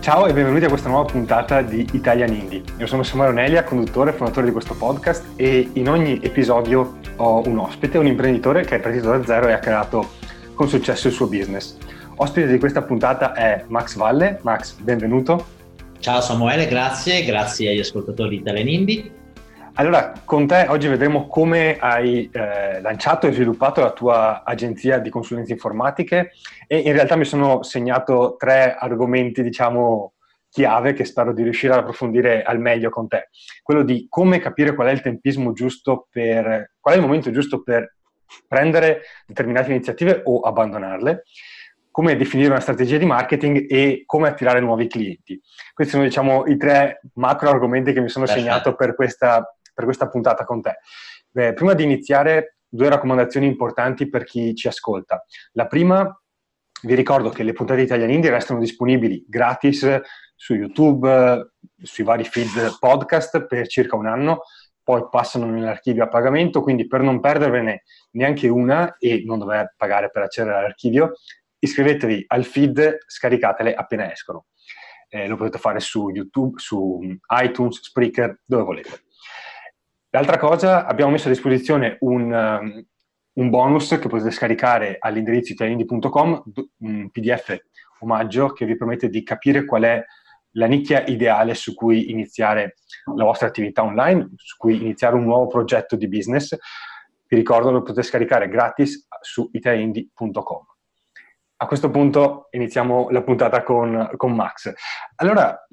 Ciao e benvenuti a questa nuova puntata di Italian Indie. Io sono Samuele Onelia, conduttore e fondatore di questo podcast e in ogni episodio ho un ospite, un imprenditore che è partito da zero e ha creato con successo il suo business. Ospite di questa puntata è Max Valle. Max, benvenuto. Ciao Samuele, grazie, grazie agli ascoltatori di Italian Indie. Allora, con te oggi vedremo come hai eh, lanciato e sviluppato la tua agenzia di consulenze informatiche e in realtà mi sono segnato tre argomenti, diciamo, chiave che spero di riuscire ad approfondire al meglio con te. Quello di come capire qual è il tempismo giusto per, qual è il momento giusto per prendere determinate iniziative o abbandonarle, come definire una strategia di marketing e come attirare nuovi clienti. Questi sono, diciamo, i tre macro argomenti che mi sono Perfetto. segnato per questa per questa puntata con te. Beh, prima di iniziare, due raccomandazioni importanti per chi ci ascolta. La prima, vi ricordo che le puntate di Italian Indie restano disponibili gratis su YouTube, sui vari feed podcast per circa un anno, poi passano nell'archivio a pagamento, quindi per non perdervene neanche una e non dover pagare per accedere all'archivio, iscrivetevi al feed, scaricatele appena escono. Eh, lo potete fare su YouTube, su iTunes, Spreaker, dove volete. L'altra cosa, abbiamo messo a disposizione un, um, un bonus che potete scaricare all'indirizzo italiandi.com, un PDF omaggio che vi permette di capire qual è la nicchia ideale su cui iniziare la vostra attività online, su cui iniziare un nuovo progetto di business. Vi ricordo lo potete scaricare gratis su italiandi.com. A questo punto iniziamo la puntata con, con Max. Allora,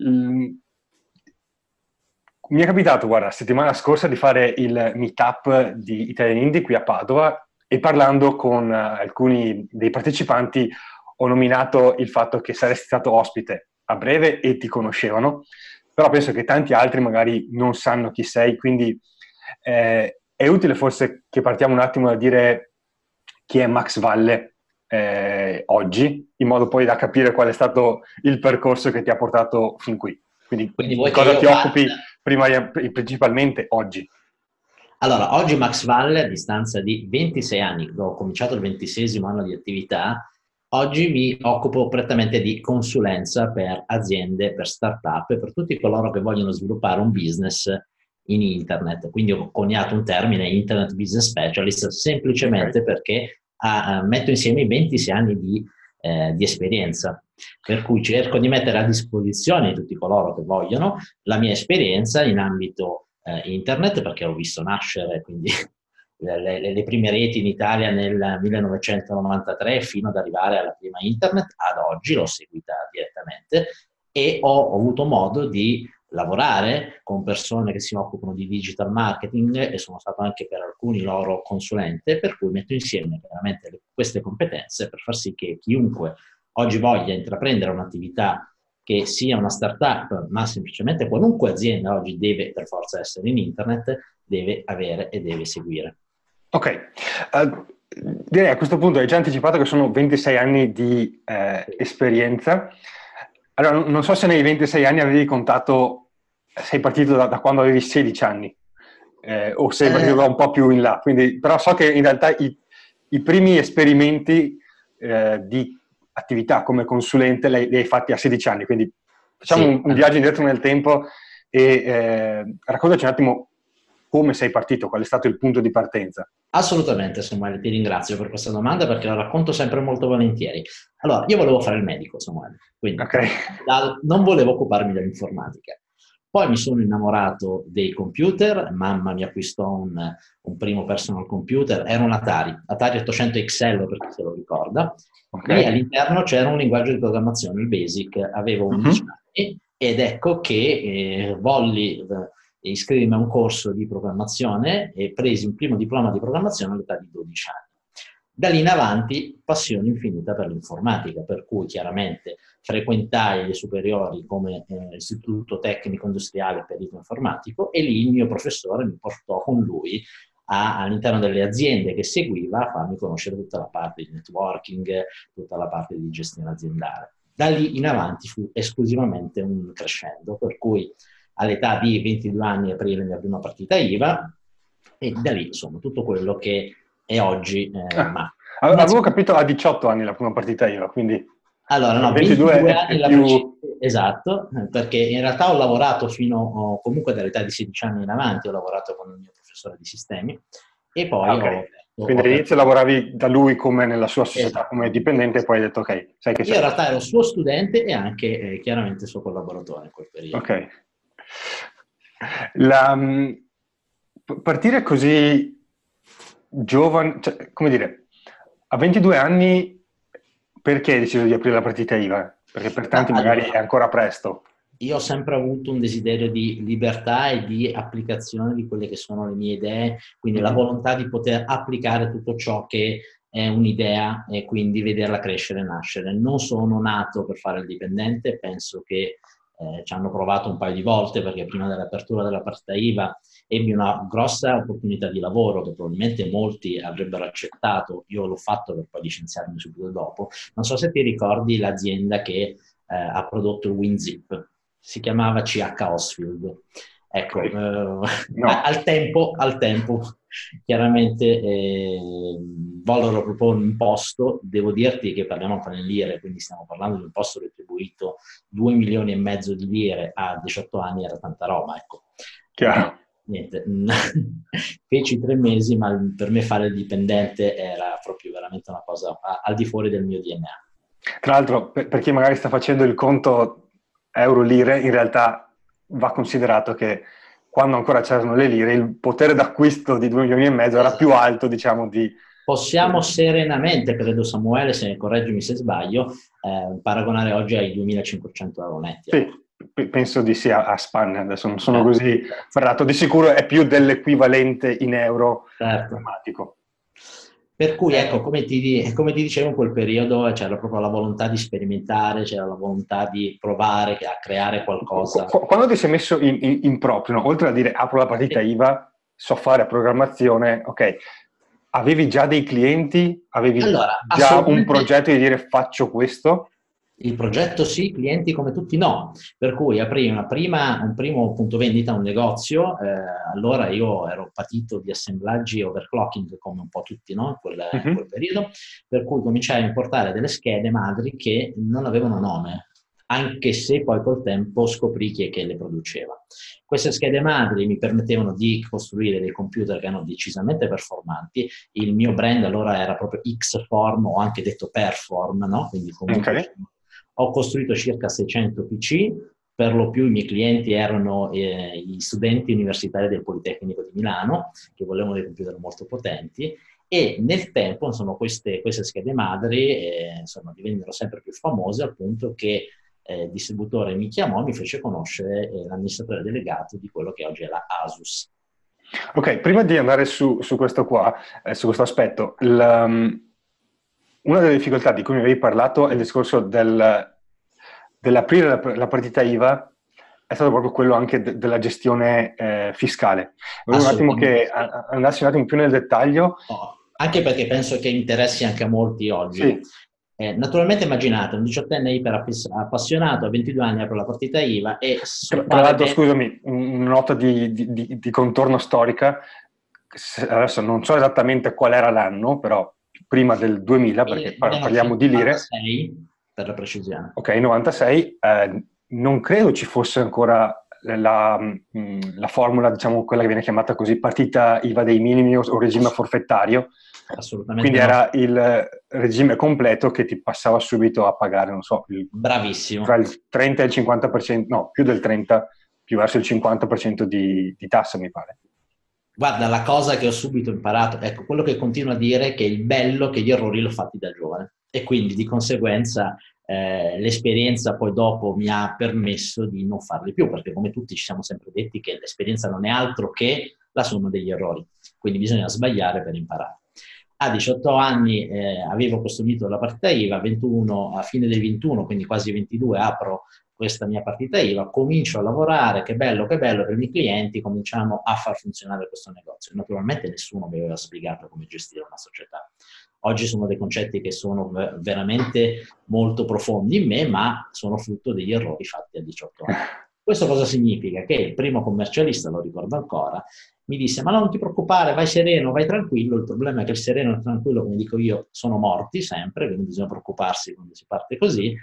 mi è capitato, guarda, settimana scorsa di fare il meetup di Italian Indie qui a Padova e parlando con uh, alcuni dei partecipanti ho nominato il fatto che saresti stato ospite a breve e ti conoscevano, però penso che tanti altri magari non sanno chi sei, quindi eh, è utile forse che partiamo un attimo da dire chi è Max Valle eh, oggi, in modo poi da capire qual è stato il percorso che ti ha portato fin qui. Quindi, Quindi di cosa ti parla... occupi prima, principalmente oggi? Allora, oggi Max Valle, a distanza di 26 anni, ho cominciato il ventisesimo anno di attività, oggi mi occupo prettamente di consulenza per aziende, per start-up e per tutti coloro che vogliono sviluppare un business in internet. Quindi ho coniato un termine Internet Business Specialist semplicemente okay. perché uh, metto insieme i 26 anni di, eh, di esperienza per cui cerco di mettere a disposizione di tutti coloro che vogliono la mia esperienza in ambito eh, internet, perché ho visto nascere quindi le, le, le, prime reti in Italia nel 1993 fino ad arrivare alla prima internet, ad oggi l'ho seguita direttamente e ho, ho avuto modo di lavorare con persone che si occupano di digital marketing e sono stato anche per alcuni loro consulente, per cui metto insieme veramente queste competenze per far sì che chiunque oggi voglia intraprendere un'attività che sia una startup, ma semplicemente qualunque azienda oggi deve per forza essere in internet, deve avere e deve seguire. Ok, uh, direi a questo punto hai già anticipato che sono 26 anni di eh, esperienza. Allora, non so se nei 26 anni avevi contato, sei partito da, da quando avevi 16 anni, eh, o sei partito da un po' più in là, Quindi, però so che in realtà i, i primi esperimenti eh, di attività come consulente li hai fatti a 16 anni, quindi facciamo sì. un, un, viaggio indietro nel tempo e eh, raccontaci un attimo come sei partito, qual è stato il punto di partenza. Assolutamente Samuele, ti ringrazio per questa domanda perché la racconto sempre molto volentieri. Allora, io volevo fare il medico Samuele, quindi okay. da, non volevo occuparmi dell'informatica. Poi mi sono innamorato dei computer, mamma mi acquistò un, un primo personal computer, era un Atari, Atari 800 XL per chi se lo ricorda, okay. e all'interno c'era un linguaggio di programmazione, il BASIC, avevo 11 uh-huh. anni ed ecco che eh, volli eh, iscrivermi a un corso di programmazione e presi un primo diploma di programmazione all'età di 12 anni. Da lì in avanti passione infinita per l'informatica, per cui chiaramente frequentai le superiori come eh, istituto tecnico industriale perito informatico e lì il mio professore mi portò con lui a, all'interno delle aziende che seguiva a farmi conoscere tutta la parte di networking, tutta la parte di gestione aziendale. Da lì in avanti fu esclusivamente un crescendo, per cui all'età di 22 anni aprì la mia prima partita IVA e da lì insomma tutto quello che e oggi... Eh, ah, avevo capito a 18 anni la prima partita IVA, quindi... Allora, no, 22, 22 anni la più... Esatto, perché in realtà ho lavorato fino, comunque dall'età di 16 anni in avanti, ho lavorato con il mio professore di sistemi e poi okay. ho... Quindi all'inizio lavoravi da lui come nella sua società, esatto. come dipendente, e poi hai detto ok, sai che Io in realtà ero suo studente e anche eh, chiaramente suo collaboratore in quel periodo. Ok. La, mm, partire così giovane, cioè, come dire, a 22 anni perché hai deciso di aprire la partita IVA? Perché per tanti allora, magari è ancora presto. Io ho sempre avuto un desiderio di libertà e di applicazione di quelle che sono le mie idee, quindi mm-hmm. la volontà di poter applicare tutto ciò che è un'idea e quindi vederla crescere e nascere. Non sono nato per fare il dipendente, penso che eh, ci hanno provato un paio di volte perché prima dell'apertura della partita IVA ebbi una grossa opportunità di lavoro che probabilmente molti avrebbero accettato, io l'ho fatto per poi licenziarmi subito dopo. Non so se ti ricordi l'azienda che eh, ha prodotto il WinZip, si chiamava CH Osfield. Ecco, eh, no. al, tempo, al tempo chiaramente eh, vollero proporre un imposto, devo dirti che parliamo ancora in lire, quindi stiamo parlando di un imposto retribuito 2 milioni e mezzo di lire a 18 anni, era tanta roba, ecco. Chiaro. Niente, feci tre mesi, ma per me fare il dipendente era proprio veramente una cosa al di fuori del mio DNA. Tra l'altro, per, per chi magari sta facendo il conto euro-lire, in realtà va considerato che quando ancora c'erano le lire, il potere d'acquisto di 2 milioni e mezzo era più alto, diciamo, di... Possiamo serenamente, credo Samuele, se correggimi se sbaglio, eh, paragonare oggi ai 2500 euro netti. Sì, penso di sì a, Spagna, adesso non sono eh. così ferrato, di sicuro è più dell'equivalente in euro certo. automatico. Per cui, ecco, come ti, come ti, dicevo, in quel periodo c'era proprio la volontà di sperimentare, c'era la volontà di provare a creare qualcosa. Quando ti sei messo in, in, in proprio, no? oltre a dire apro la partita IVA, so fare programmazione, ok, avevi già dei clienti? Avevi allora, già un progetto di dire faccio questo? Il progetto sì, clienti come tutti no. Per cui aprì una prima, un primo punto vendita, un negozio, eh, allora io ero patito di assemblaggi overclocking come un po' tutti no? in, quel, uh-huh. in mhm. quel periodo, per cui cominciai a importare delle schede madri che non avevano nome, anche se poi col tempo scoprì chi è che le produceva. Queste schede madri mi permettevano di costruire dei computer che erano decisamente performanti. Il mio brand allora era proprio X-Form o anche detto Perform, no? Quindi comunque okay ho costruito circa 600 PC, per lo più i miei clienti erano eh, gli studenti universitari del Politecnico di Milano, che volevano dei computer molto potenti, e nel tempo insomma, queste, queste schede madri eh, divennero sempre più famose al punto che eh, il distributore mi chiamò e mi fece conoscere eh, l'amministratore delegato di quello che oggi è la Asus. Ok, prima di andare su, su questo qua, eh, su questo aspetto, um una delle difficoltà di cui mi avevi parlato è il discorso del, dell'aprire la, la, partita IVA, è stato proprio quello anche de, della gestione eh, fiscale. Volevo un attimo che a, andassi un attimo più nel dettaglio. No, anche perché penso che interessi anche a molti oggi. Sì. Eh, naturalmente immaginate un diciottenne iper appassionato, a 22 anni apre la partita IVA e... Tra, tra l'altro, te... scusami, una nota di, di, di, di contorno storica, adesso non so esattamente qual era l'anno, però prima del 2000, perché parliamo di lire. 96, per la precisione. Ok, 96. Eh, non credo ci fosse ancora la, mm, la, formula, diciamo, quella che viene chiamata così, partita IVA dei minimi o regime forfettario. Assolutamente. Quindi no. era il regime completo che ti passava subito a pagare, non so, il, Bravissimo. tra il 30 e il 50%, no, più del 30, più verso il 50% di, di tassa, mi pare. Guarda, la cosa che ho subito imparato, ecco, quello che continuo a dire è che il bello che gli errori l'ho fatti da giovane e quindi di conseguenza eh, l'esperienza poi dopo mi ha permesso di non farli più, perché come tutti ci siamo sempre detti che l'esperienza non è altro che la somma degli errori, quindi bisogna sbagliare per imparare. A 18 anni eh, avevo costruito la partita IVA, 21, a fine dei 21, quindi quasi 22, apro questa mia partita IVA, comincio a lavorare, che bello, che bello per i miei clienti, cominciamo a far funzionare questo negozio. Naturalmente nessuno mi aveva spiegato come gestire una società. Oggi sono dei concetti che sono veramente molto profondi in me, ma sono frutto degli errori fatti a 18 anni. Questo cosa significa? Che il primo commercialista, lo ricordo ancora, mi disse ma non ti preoccupare, vai sereno, vai tranquillo, il problema è che il sereno e il tranquillo, come dico io, sono morti sempre, quindi bisogna preoccuparsi quando si parte così.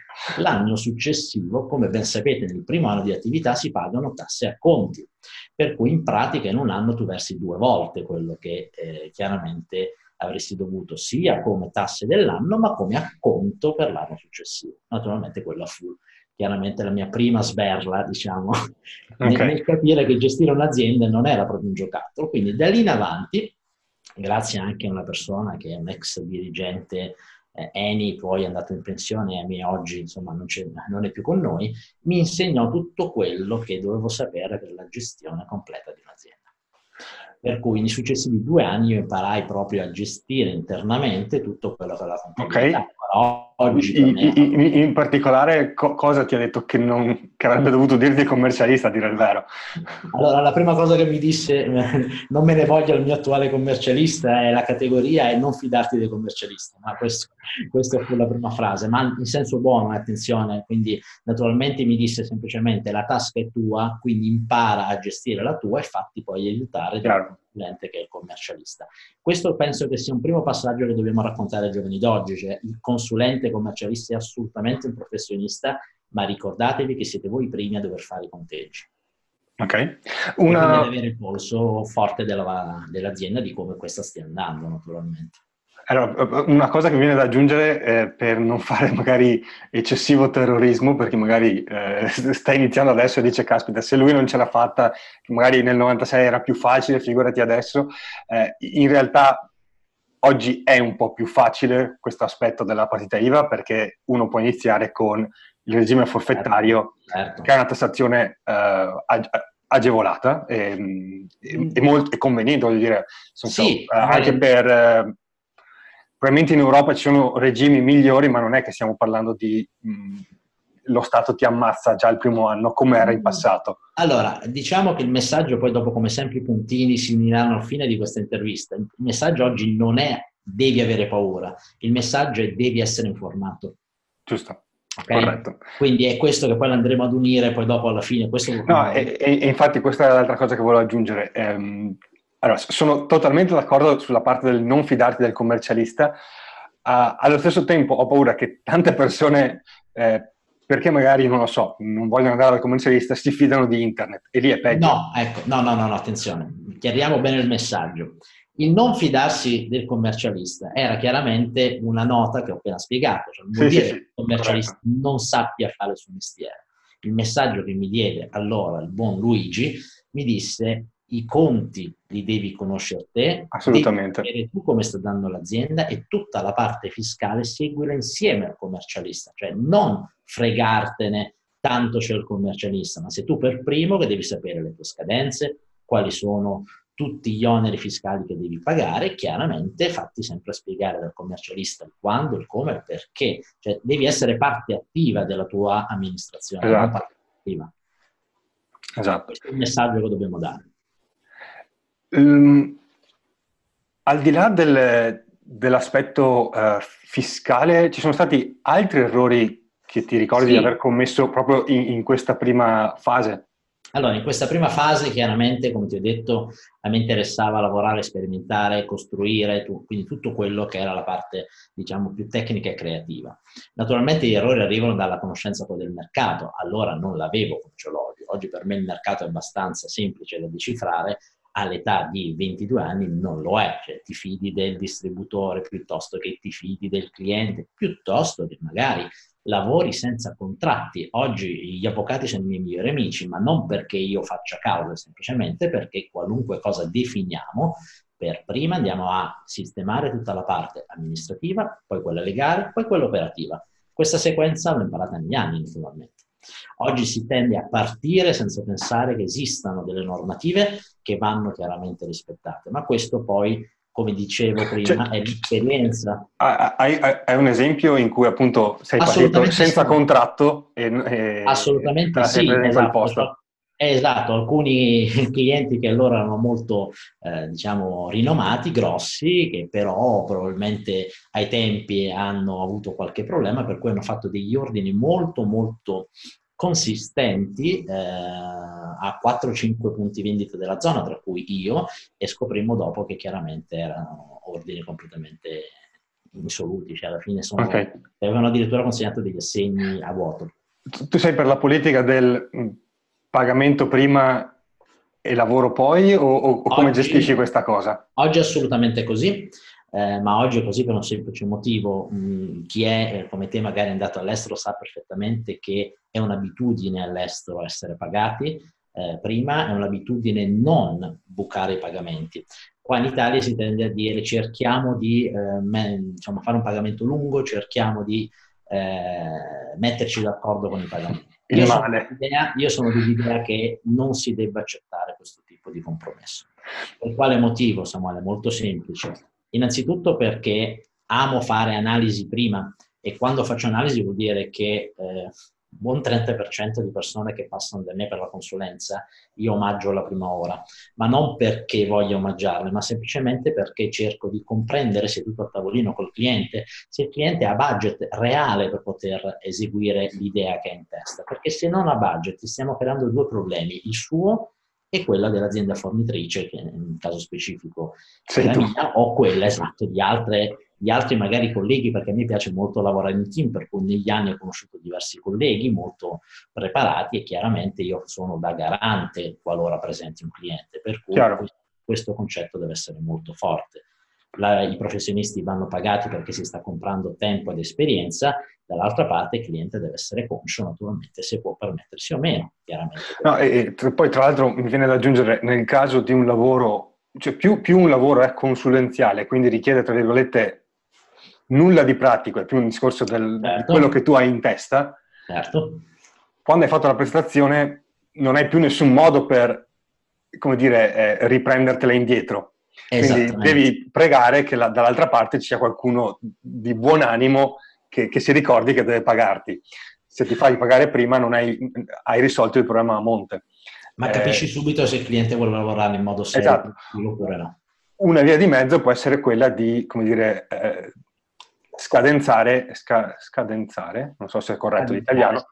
L'anno successivo, come ben sapete, nel primo anno di attività si pagano tasse a conti, per cui in pratica in un anno tu versi due volte quello che eh, chiaramente avresti dovuto sia come tasse dell'anno, ma come acconto per l'anno successivo. Naturalmente quella fu chiaramente la mia prima sberla, diciamo, okay. nel, capire che gestire un'azienda non era proprio un giocattolo. Quindi da lì in avanti, grazie anche a una persona che è un ex dirigente eh, Eni, poi è andato in pensione, Eni oggi insomma non, non, è più con noi, mi insegnò tutto quello che dovevo sapere per la gestione completa di un'azienda. Per cui nei successivi due anni io imparai proprio a gestire internamente tutto quello che era la contabilità. Okay oggi in, in, in, particolare co- cosa ti ha detto che, non, che, avrebbe dovuto dirti il commercialista a dire il vero? Allora la prima cosa che mi disse non me ne voglia il mio attuale commercialista è la categoria e non fidarti dei commercialisti ma questo, questa fu la prima frase ma in senso buono attenzione quindi naturalmente mi disse semplicemente la tasca è tua quindi impara a gestire la tua e fatti poi aiutare il cliente che è il commercialista questo penso che sia un primo passaggio che dobbiamo raccontare ai giovani d'oggi cioè il consulente commercialista è assolutamente un professionista, ma ricordatevi che siete voi i primi a dover fare i conteggi. Ok. Una... E avere il polso forte della, dell'azienda di come questa stia andando, naturalmente. Allora, una cosa che viene da aggiungere eh, per non fare magari eccessivo terrorismo, perché magari eh, sta iniziando adesso e dice, caspita, se lui non ce l'ha fatta, magari nel 96 era più facile, figurati adesso, eh, in realtà Oggi è un po' più facile questo aspetto della partita IVA perché uno può iniziare con il regime forfettario, certo. che è una tassazione eh, agevolata e, e, e, molto, e conveniente, voglio dire, sì, so, eh, anche per... Probabilmente in Europa ci sono regimi migliori, ma non è che stiamo parlando di... Mh, lo Stato ti ammazza già il primo anno come era in mm. passato. Allora, diciamo che il messaggio, poi dopo come sempre i puntini si uniranno alla fine di questa intervista, il messaggio oggi non è devi avere paura, il messaggio è devi essere informato. Giusto. Okay? Corretto. Quindi è questo che poi andremo ad unire poi dopo alla fine. no, e, e, infatti questa è l'altra cosa che volevo aggiungere. Ehm, allora, sono totalmente d'accordo sulla parte del non fidarti del commercialista, uh, allo stesso tempo ho paura che tante persone eh, perché magari, non lo so, non vogliono andare dal commercialista, si fidano di internet e lì è peggio. No, ecco, no, no, no, no, attenzione, chiariamo bene il messaggio. Il non fidarsi del commercialista era chiaramente una nota che ho appena spiegato, cioè non vuol sì, dire sì, che il commercialista corretto. non sappia fare il suo mestiere. Il messaggio che mi diede allora il buon Luigi mi disse i conti li devi conoscere te, assolutamente. devi sapere tu come sta dando l'azienda e tutta la parte fiscale seguila insieme al commercialista, cioè non fregartene tanto c'è il commercialista, ma sei tu per primo che devi sapere le tue scadenze, quali sono tutti gli oneri fiscali che devi pagare chiaramente fatti sempre spiegare dal commercialista il quando, il come, il perché. Cioè devi essere parte attiva della tua amministrazione, esatto. non parte attiva. Esatto. Questo è il messaggio che dobbiamo dare. Um, al di là del, dell'aspetto uh, fiscale, ci sono stati altri errori che ti ricordi sì. di aver commesso proprio in, in, questa prima fase? Allora, in questa prima fase, chiaramente, come ti ho detto, a me interessava lavorare, sperimentare, costruire, tu, quindi tutto quello che era la parte, diciamo, più tecnica e creativa. Naturalmente gli errori arrivano dalla conoscenza poi del mercato, allora non l'avevo come ce l'ho oggi. Oggi per me il mercato è abbastanza semplice da decifrare, all'età di 22 anni non lo è, cioè ti fidi del distributore piuttosto che ti fidi del cliente, piuttosto che magari lavori senza contratti. Oggi gli avvocati sono i miei migliori amici, ma non perché io faccia causa, semplicemente perché qualunque cosa definiamo, per prima andiamo a sistemare tutta la parte amministrativa, poi quella legale, poi quella operativa. Questa sequenza l'ho imparata negli anni, naturalmente. Oggi si tende a partire senza pensare che esistano delle normative che vanno chiaramente rispettate, ma questo poi, come dicevo prima, cioè, è l'esperienza. Hai, hai, un esempio in cui appunto sei partito senza sì. contratto e, e Assolutamente sì, esatto. Esatto, alcuni clienti che allora erano molto, eh, diciamo, rinomati, grossi, che però probabilmente ai tempi hanno avuto qualche problema, per cui hanno fatto degli ordini molto, molto consistenti eh, a 4-5 punti vendita della zona, tra cui io, e scoprimmo dopo che chiaramente erano ordini completamente insoluti, cioè alla fine sono, okay. avevano addirittura consegnato degli assegni a vuoto. Tu sei per la politica del pagamento prima e lavoro poi o, o come oggi, gestisci questa cosa? Oggi è assolutamente così eh, ma oggi è così per un semplice motivo. Mm, chi è eh, come te magari è andato all'estero sa perfettamente che è un'abitudine all'estero essere pagati. Eh, prima è un'abitudine non bucare i pagamenti. Qua in Italia si tende a dire cerchiamo di eh, me, diciamo, fare un pagamento lungo, cerchiamo di eh, metterci d'accordo con i pagamenti. Io sono, io sono dell'idea che non si debba accettare questo tipo di compromesso. Per quale motivo, Samuele? Molto semplice Innanzitutto perché amo fare analisi prima e quando faccio analisi vuol dire che eh, buon 30% di persone che passano da me per la consulenza io omaggio la prima ora, ma non perché voglio omaggiarle, ma semplicemente perché cerco di comprendere seduto a tavolino col cliente se il cliente ha budget reale per poter eseguire l'idea che ha in testa, perché se non ha budget stiamo creando due problemi, il suo e quella dell'azienda fornitrice, che nel caso specifico è la mia, o quella esatto di, altre, di altri magari colleghi, perché a me piace molto lavorare in team, per cui negli anni ho conosciuto diversi colleghi molto preparati e chiaramente io sono da garante qualora presenti un cliente, per cui Chiaro. questo concetto deve essere molto forte la, i professionisti vanno pagati perché si sta comprando tempo ed esperienza, dall'altra parte il cliente deve essere conscio naturalmente se può permettersi o meno, chiaramente. No, e, e, poi tra l'altro mi viene da aggiungere, nel caso di un lavoro, cioè più, più un lavoro è consulenziale, quindi richiede tra virgolette nulla di pratico, è più un discorso del, certo. di quello che tu hai in testa, certo. quando hai fatto la prestazione non hai più nessun modo per, come dire, eh, riprendertela indietro quindi devi pregare che la, dall'altra parte ci sia qualcuno di buon animo che, che, si ricordi che deve pagarti. Se ti fai pagare prima non hai, hai risolto il problema a monte. Ma capisci eh, subito se il cliente vuole lavorare in modo serio esatto. oppure no. Una via di mezzo può essere quella di, come dire, eh, scadenzare, sca, scadenzare, non so se è corretto l'italiano,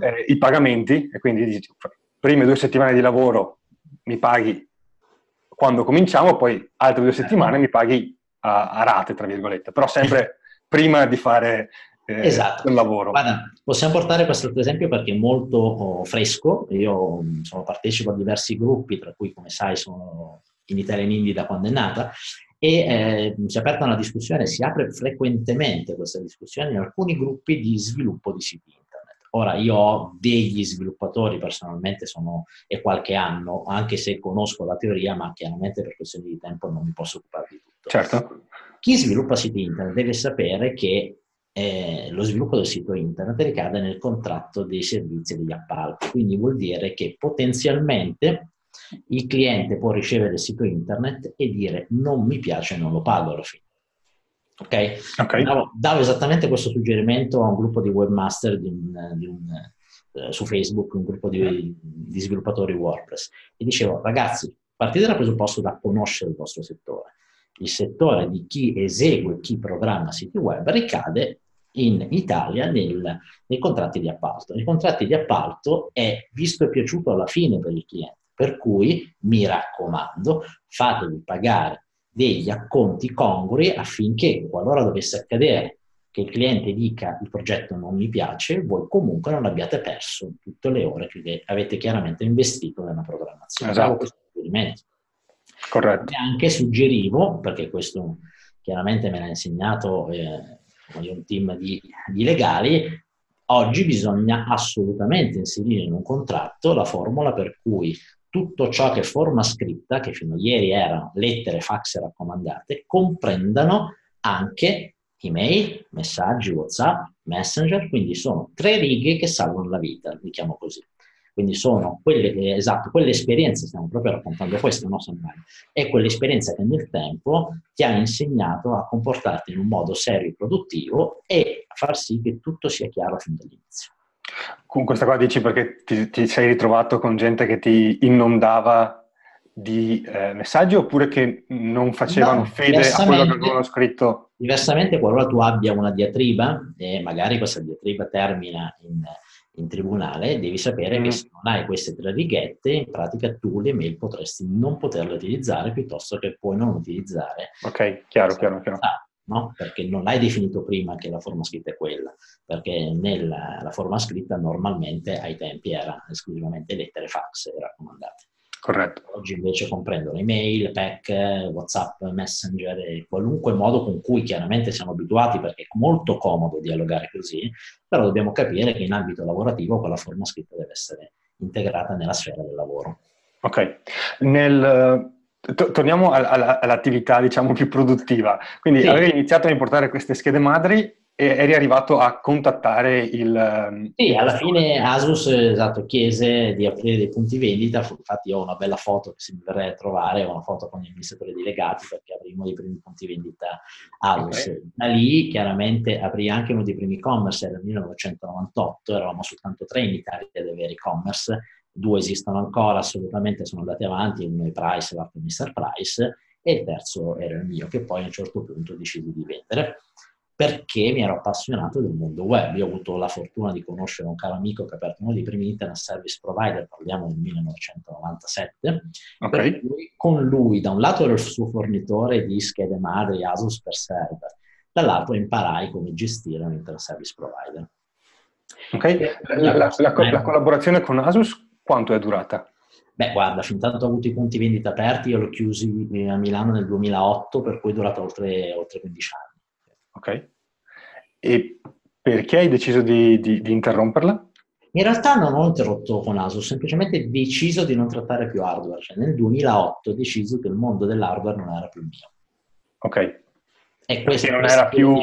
eh, i pagamenti e quindi dici, prime due settimane di lavoro mi paghi quando cominciamo, poi altre due settimane mi paghi a, a rate, tra virgolette, però sempre prima di fare eh, esatto. il lavoro. Guarda, possiamo portare questo esempio perché è molto oh, fresco. Io mm, sono partecipo a diversi gruppi, tra cui, come sai, sono in Italia in Indie da quando è nata, e eh, si è aperta una discussione, si apre frequentemente questa discussione in alcuni gruppi di sviluppo di siti Ora io ho degli sviluppatori personalmente sono, e qualche anno, anche se conosco la teoria, ma chiaramente per questioni di tempo non mi posso occupare di tutto. Certo. Chi sviluppa siti internet deve sapere che eh, lo sviluppo del sito internet ricade nel contratto dei servizi e degli appalti, quindi vuol dire che potenzialmente il cliente può ricevere il sito internet e dire non mi piace, non lo pago alla fine. Ok? okay. Davo, davo, esattamente questo suggerimento a un gruppo di webmaster di un, di un, eh, su Facebook, un gruppo di, di, sviluppatori WordPress, e dicevo, ragazzi, partite dal presupposto da conoscere il vostro settore. Il settore di chi esegue, chi programma siti web ricade in Italia nel, nei contratti di appalto. Nei contratti di appalto è visto e piaciuto alla fine per il cliente, per cui mi raccomando, fatevi pagare degli acconti congrui affinché qualora dovesse accadere che il cliente dica il progetto non mi piace, voi comunque non abbiate perso tutte le ore che avete chiaramente investito nella programmazione. Esatto. Corretto. E anche suggerivo, perché questo chiaramente me l'ha insegnato eh, un team di, di legali, oggi bisogna assolutamente inserire in un contratto la formula per cui tutto ciò che forma scritta, che fino a ieri erano lettere, fax raccomandate, comprendano anche email, messaggi, WhatsApp, Messenger, quindi sono tre righe che salvano la vita, diciamo così. Quindi sono quelle, esatto, quell'esperienza, stiamo proprio raccontando questo, no Samuele? È quell'esperienza che nel tempo ti ha insegnato a comportarti in un modo serio e produttivo e a far sì che tutto sia chiaro fin dall'inizio. Con questa qua dici perché ti, ti sei ritrovato con gente che ti inondava di eh, messaggi oppure che non facevano no, fede a quello che avevano scritto? Diversamente, qualora tu abbia una diatriba e magari questa diatriba termina in, in tribunale, devi sapere mm. che se non hai queste tre righette, in pratica tu le mail potresti non poterle utilizzare piuttosto che puoi non utilizzare. Ok, chiaro, chiaro, chiaro. No? Perché non l'hai definito prima che la forma scritta è quella, perché nella forma scritta normalmente ai tempi era esclusivamente lettere fax raccomandate. Corretto. Oggi invece comprendono email, PEC, WhatsApp, Messenger e qualunque modo con cui chiaramente siamo abituati perché è molto comodo dialogare così, però dobbiamo capire che in ambito lavorativo quella forma scritta deve essere integrata nella sfera del lavoro. Ok. Nel, torniamo all'attività diciamo più produttiva. Quindi sì. avevi iniziato a importare queste schede madri e eri arrivato a contattare il... Sì, alla fine Asus esatto, chiese di aprire dei punti vendita, infatti ho una bella foto che si a trovare, ho una foto con gli amministratori delegati perché avremo dei primi punti vendita Asus. Okay. Da lì chiaramente aprì anche uno dei primi e-commerce, era nel 1998, eravamo soltanto tre in Italia ad avere e-commerce, due esistono ancora, assolutamente sono andati avanti, uno è Price, l'altro è Mr. Price, e il terzo era il mio, che poi a un certo punto decisi di vendere perché mi ero appassionato del mondo web. Io ho avuto la fortuna di conoscere un caro amico che ha aperto uno dei primi internet service provider, parliamo del 1997, okay. cui, con lui da un lato ero il suo fornitore di schede madri Asus per server, dall'altro imparai come gestire un internet service provider. Ok, la, la, la, la collaborazione con Asus quanto è durata? Beh, guarda, fin tanto ho avuto i punti vendita aperti, io l'ho chiusi a Milano nel 2008, per cui è durata oltre, oltre 15 anni. Ok. E perché hai deciso di, di, di interromperla? In realtà non ho interrotto con Asus, ho semplicemente deciso di non trattare più hardware. Cioè, nel 2008 ho deciso che il mondo dell'hardware non era più mio. Ok. E perché non era più...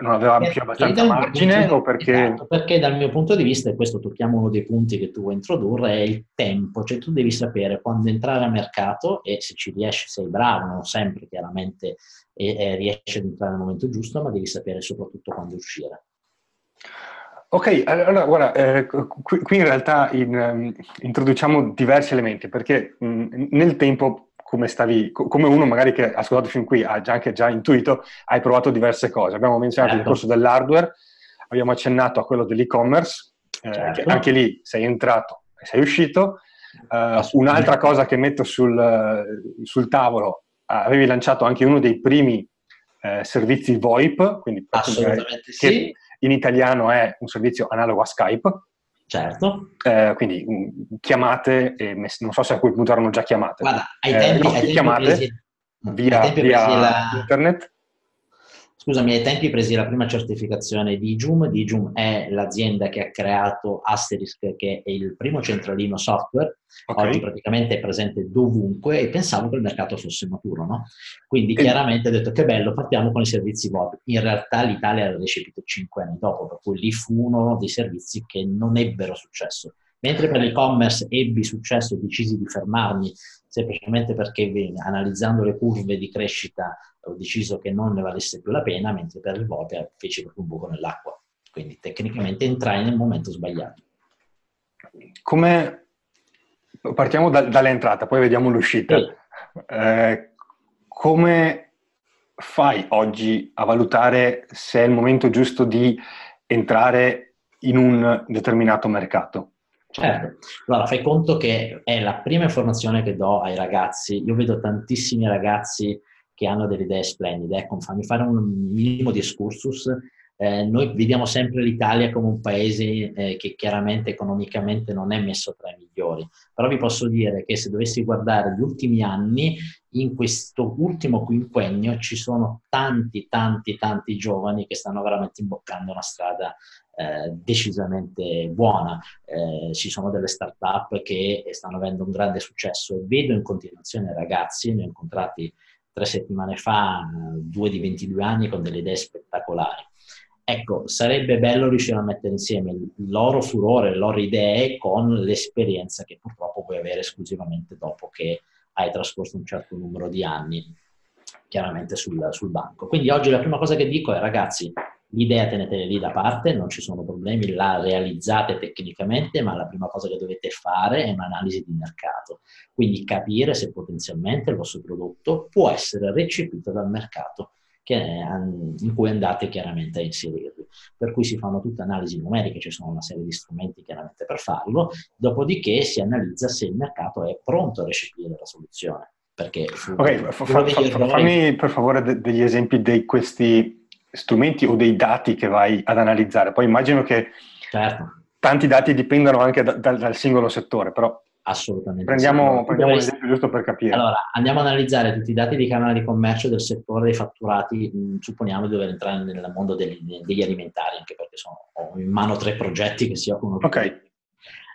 Non aveva più abbastanza margine o perché... Esatto, perché dal mio punto di vista, e questo tocchiamo uno dei punti che tu vuoi introdurre, è il tempo. Cioè tu devi sapere quando entrare al mercato e se ci riesci sei bravo, non sempre chiaramente e, e riesci ad entrare nel momento giusto, ma devi sapere soprattutto quando uscire. Ok, allora guarda, eh, qui, qui, in realtà in, um, introduciamo diversi elementi perché mh, nel tempo, come, stavi, come uno magari che ha ascoltato fin qui ha già, anche già intuito, hai provato diverse cose. Abbiamo menzionato certo. il discorso dell'hardware, abbiamo accennato a quello dell'e-commerce, eh, certo. anche lì sei entrato e sei uscito. Uh, un'altra cosa che metto sul, sul tavolo avevi lanciato anche uno dei primi eh, servizi VoIP, quindi Assolutamente sì. in italiano è un servizio analogo a Skype. Certo. Eh, quindi mh, chiamate, e mess- non so se a quel punto erano già chiamate. Guarda, ai tempi, eh, ai chiamate presi... via, via la... internet Scusami, ai tempi presi la prima certificazione di Digium. Digium è l'azienda che ha creato Asterisk, che è il primo centralino software. Okay. Oggi praticamente è presente dovunque e pensavo che il mercato fosse maturo, no? Quindi chiaramente ho detto che bello, partiamo con i servizi web. In realtà l'Italia l'ha recepito cinque anni dopo, per cui lì fu uno dei servizi che non ebbero successo. Mentre per l'e-commerce ebbi successo e decisi di fermarmi semplicemente perché analizzando le curve di crescita ho deciso che non ne valesse più la pena, mentre per il VOPE feci proprio un buco nell'acqua. Quindi tecnicamente entrai nel momento sbagliato. Come partiamo da, dall'entrata, poi vediamo l'uscita. Sì. Eh, come fai oggi a valutare se è il momento giusto di entrare in un determinato mercato? Certo, allora fai conto che è la prima informazione che do ai ragazzi. Io vedo tantissimi ragazzi che hanno delle idee splendide. Ecco, fammi fare un minimo di excursus. Eh, noi vediamo sempre l'Italia come un paese eh, che chiaramente economicamente non è messo tra i migliori, però vi posso dire che se dovessi guardare gli ultimi anni, in questo ultimo quinquennio ci sono tanti, tanti, tanti giovani che stanno veramente imboccando una strada eh, decisamente buona. Eh, ci sono delle start-up che stanno avendo un grande successo e vedo in continuazione ragazzi, ne ho incontrati tre settimane fa, due di 22 anni con delle idee spettacolari. Ecco, sarebbe bello riuscire a mettere insieme il loro furore, le loro idee con l'esperienza che purtroppo puoi avere esclusivamente dopo che hai trascorso un certo numero di anni chiaramente sul, sul banco. Quindi oggi la prima cosa che dico è ragazzi, l'idea tenetela lì da parte, non ci sono problemi, la realizzate tecnicamente, ma la prima cosa che dovete fare è un'analisi di mercato, quindi capire se potenzialmente il vostro prodotto può essere recepito dal mercato. che, in cui andate chiaramente a inserirvi. Per cui si fanno tutte analisi numeriche, ci sono una serie di strumenti chiaramente per farlo, dopodiché si analizza se il mercato è pronto a recepire la soluzione. Perché ok, fa, fa, fa, fammi per favore de- degli esempi di questi strumenti o dei dati che vai ad analizzare. Poi immagino che certo. tanti dati dipendano anche da, da, dal singolo settore, però Assolutamente. Prendiamo, sì. prendiamo un esempio giusto per capire. Allora, andiamo ad analizzare tutti i dati di Camera di Commercio del settore dei fatturati, mh, supponiamo di dover entrare nel mondo degli, degli, alimentari, anche perché sono, ho in mano tre progetti che si occupano. Ok.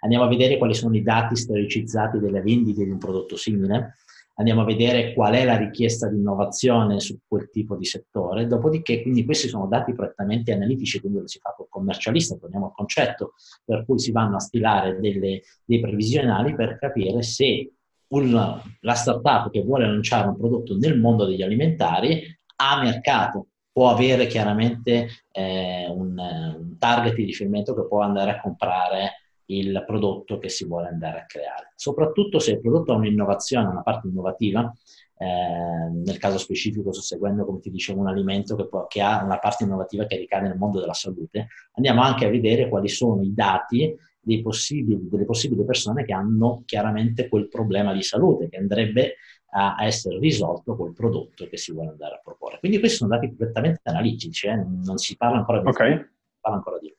Andiamo a vedere quali sono i dati storicizzati delle vendite di un prodotto simile andiamo a vedere qual è la richiesta di innovazione su quel tipo di settore, dopodiché quindi questi sono dati prettamente analitici, quindi lo si fa col commercialista, torniamo al concetto, per cui si vanno a stilare delle, dei previsionali per capire se un, la startup che vuole lanciare un prodotto nel mondo degli alimentari ha mercato, può avere chiaramente eh, un, un target di riferimento che può andare a comprare il prodotto che si vuole andare a creare. Soprattutto se il prodotto ha un'innovazione, una parte innovativa, eh, nel caso specifico sto seguendo, come ti dicevo, un alimento che, può, che, ha una parte innovativa che ricade nel mondo della salute, andiamo anche a vedere quali sono i dati possibili, delle possibili persone che hanno chiaramente quel problema di salute che andrebbe a essere risolto col prodotto che si vuole andare a proporre. Quindi questi sono dati completamente analitici, eh? non si parla ancora di... Okay. Parla ancora di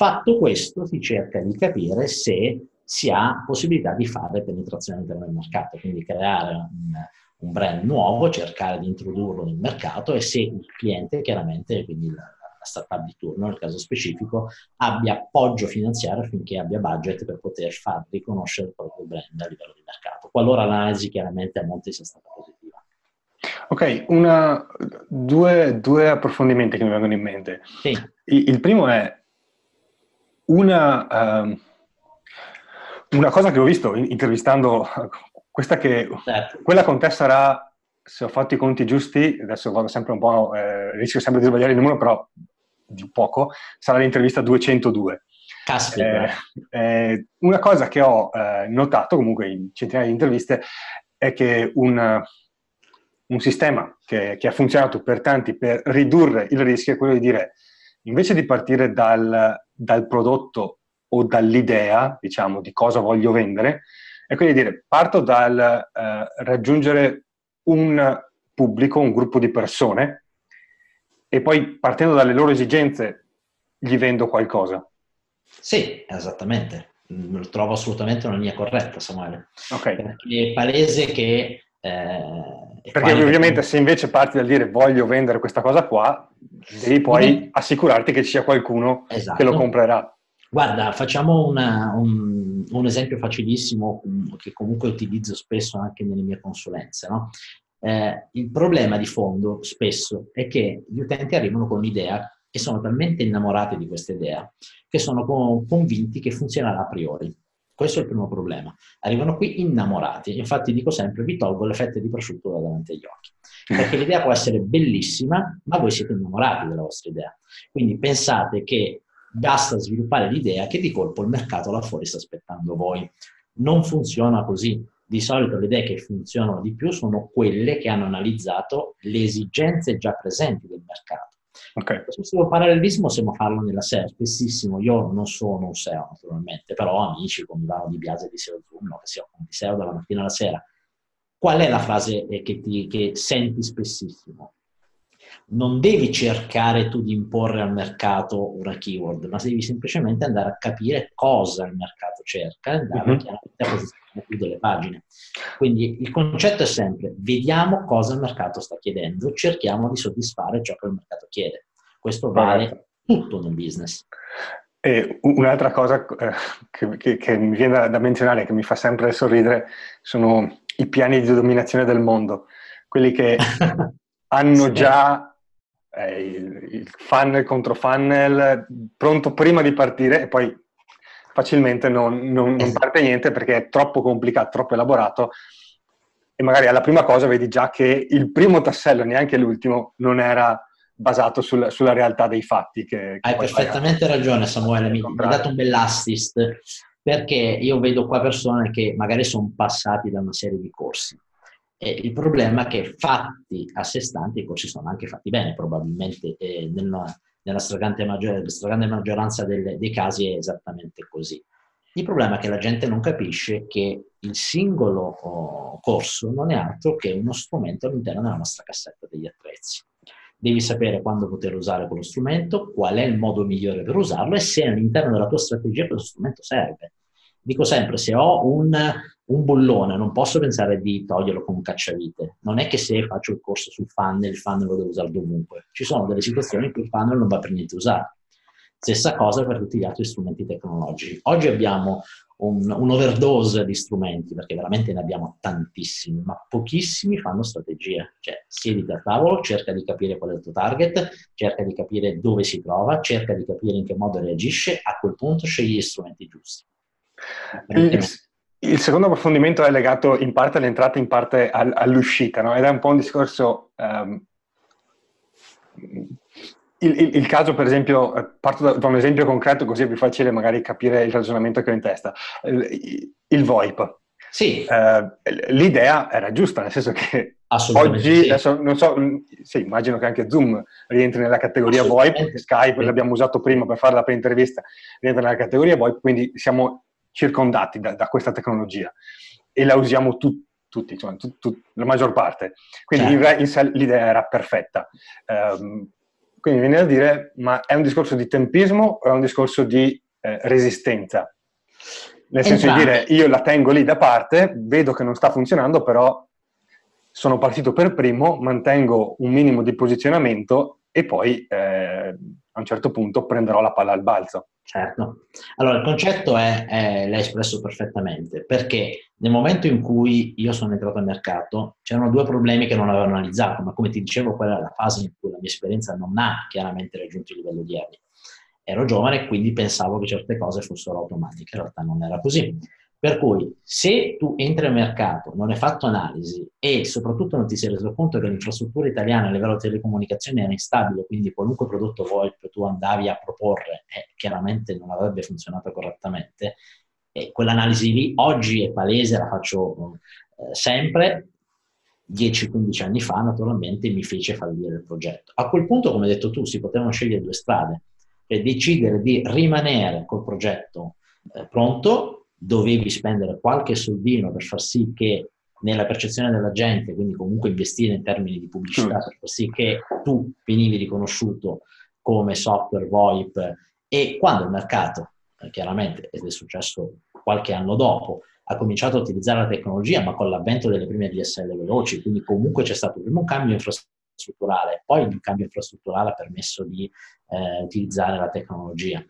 Fatto questo, si cerca di capire se si ha possibilità di fare penetrazione all'interno del mercato, quindi creare un, un, brand nuovo, cercare di introdurlo nel mercato e se il cliente, chiaramente, quindi la, la startup di turno nel caso specifico, abbia appoggio finanziario affinché abbia budget per poter far riconoscere il proprio brand a livello di mercato, qualora l'analisi chiaramente a monte sia stata positiva. Ok, una, due, due, approfondimenti che mi vengono in mente. Sì. Il, il primo è una, uh, una, cosa che ho visto intervistando, questa che certo. quella con te sarà, se ho fatto i conti giusti, adesso vado sempre un po', eh, rischio sempre di sbagliare il numero, però di poco, sarà l'intervista 202. Caspita. Eh, eh, una cosa che ho eh, notato comunque in centinaia di interviste è che un, un sistema che, che, ha funzionato per tanti per ridurre il rischio è quello di dire invece di partire dal, dal prodotto o dall'idea, diciamo, di cosa voglio vendere, è quello di dire parto dal eh, raggiungere un pubblico, un gruppo di persone e poi partendo dalle loro esigenze gli vendo qualcosa. Sì, esattamente. Lo trovo assolutamente una linea corretta, Samuele. Okay. Perché è palese che eh, Perché ovviamente che... se invece parti dal dire voglio vendere questa cosa qua, devi poi mm. assicurarti che ci sia qualcuno esatto. che lo comprerà. Guarda, facciamo una, un, un, esempio facilissimo che comunque utilizzo spesso anche nelle mie consulenze. No? Eh, il problema di fondo spesso è che gli utenti arrivano con un'idea e sono talmente innamorati di questa idea che sono convinti che funzionerà a priori. Questo è il primo problema. Arrivano qui innamorati. Infatti dico sempre, vi tolgo le fette di prosciutto da davanti agli occhi. Perché l'idea può essere bellissima, ma voi siete innamorati della vostra idea. Quindi pensate che basta sviluppare l'idea che di colpo il mercato là fuori sta aspettando voi. Non funziona così. Di solito le idee che funzionano di più sono quelle che hanno analizzato le esigenze già presenti del mercato Okay. Questo parallelismo possiamo farlo nella SEO, spessissimo. Io non sono un SEO naturalmente, però amici come Ivano Di Biase di SEO Zoom, no, che si occupano di SEO dalla mattina alla sera. Qual è la frase che, ti, che senti spessissimo? Non devi cercare tu di imporre al mercato una keyword, ma devi semplicemente andare a capire cosa il mercato cerca e andare uh-huh. a posizionare più delle pagine. Quindi il concetto è sempre vediamo cosa il mercato sta chiedendo, cerchiamo di soddisfare ciò che il mercato chiede. Questo vale tutto nel business. E un'altra cosa eh, che, che, che, mi viene da, da menzionare, che mi fa sempre sorridere, sono i piani di dominazione del mondo, quelli che hanno già eh, il, il, funnel contro funnel pronto prima di partire e poi facilmente non, non, non, parte niente perché è troppo complicato, troppo elaborato. E magari alla prima cosa vedi già che il primo tassello, neanche l'ultimo, non era basato sul, sulla realtà dei fatti. Che, che Hai perfettamente magari... ragione Samuele, mi, hai dato un bell'assist perché io vedo qua persone che magari sono passati da una serie di corsi E il problema è che fatti a sé stanti, i corsi sono anche fatti bene, probabilmente eh, nella, nella stragrande, maggior, stragrande maggioranza delle, dei casi è esattamente così. Il problema è che la gente non capisce che il singolo oh, corso non è altro che uno strumento all'interno della nostra cassetta degli attrezzi. Devi sapere quando poter usare quello strumento, qual è il modo migliore per usarlo e se all'interno della tua strategia quello strumento serve. Dico sempre, se ho un, un bullone non posso pensare di toglierlo con un cacciavite. Non è che se faccio il corso sul funnel, il funnel lo devo usare dovunque. Ci sono delle situazioni in cui il funnel non va per niente usato. Stessa cosa per tutti gli altri strumenti tecnologici. Oggi abbiamo un, un, overdose di strumenti, perché veramente ne abbiamo tantissimi, ma pochissimi fanno strategie. Cioè, siediti a tavolo, cerca di capire qual è il tuo target, cerca di capire dove si trova, cerca di capire in che modo reagisce, a quel punto scegli gli strumenti giusti. Il, il secondo approfondimento è legato in parte all'entrata, in parte al, all'uscita, no? ed è un po' un discorso... Um, il, il, il, caso, per esempio, eh, parto da, da, un esempio concreto così è più facile magari capire il ragionamento che ho in testa. Il, il VoIP. Sì. Uh, l'idea era giusta, nel senso che oggi, sì. adesso, non so, mm, sì, immagino che anche Zoom rientri nella categoria VoIP, Skype l'abbiamo usato prima per fare la pre-intervista, rientra nella categoria VoIP, quindi siamo circondati da, da questa tecnologia e la usiamo tu, tutti, cioè, tu, tu, la maggior parte. Quindi certo. in, sé l'idea era perfetta. Um, quindi viene da dire, ma è un discorso di tempismo o è un discorso di eh, resistenza? Nel senso esatto. di dire, io la tengo lì da parte, vedo che non sta funzionando, però sono partito per primo, mantengo un minimo di posizionamento e poi eh, a un certo punto prenderò la palla al balzo. Certo. Allora, il concetto è, è, l'hai espresso perfettamente, perché nel momento in cui io sono entrato al mercato c'erano due problemi che non avevo analizzato, ma come ti dicevo quella è la fase in cui la mia esperienza non ha chiaramente raggiunto il livello di odierni. Ero giovane quindi pensavo che certe cose fossero automatiche, in realtà non era così. Per cui se tu entri al mercato, non hai fatto analisi e soprattutto non ti sei reso conto che l'infrastruttura italiana a livello telecomunicazioni era instabile, quindi qualunque prodotto VoIP tu andavi a proporre eh, chiaramente non avrebbe funzionato correttamente, e quell'analisi lì oggi è palese, la faccio eh, sempre, 10-15 anni fa naturalmente mi fece fallire il progetto. A quel punto, come hai detto tu, si potevano scegliere due strade, cioè decidere di rimanere col progetto eh, pronto dovevi spendere qualche soldino per far sì che nella percezione della gente, quindi comunque investire in termini di pubblicità, per far sì che tu venivi riconosciuto come software VoIP e quando il mercato, eh, chiaramente, ed è successo qualche anno dopo, ha cominciato a utilizzare la tecnologia, ma con l'avvento delle prime DSL veloci, quindi comunque c'è stato prima un cambio infrastrutturale, poi un cambio infrastrutturale ha permesso di eh, utilizzare la tecnologia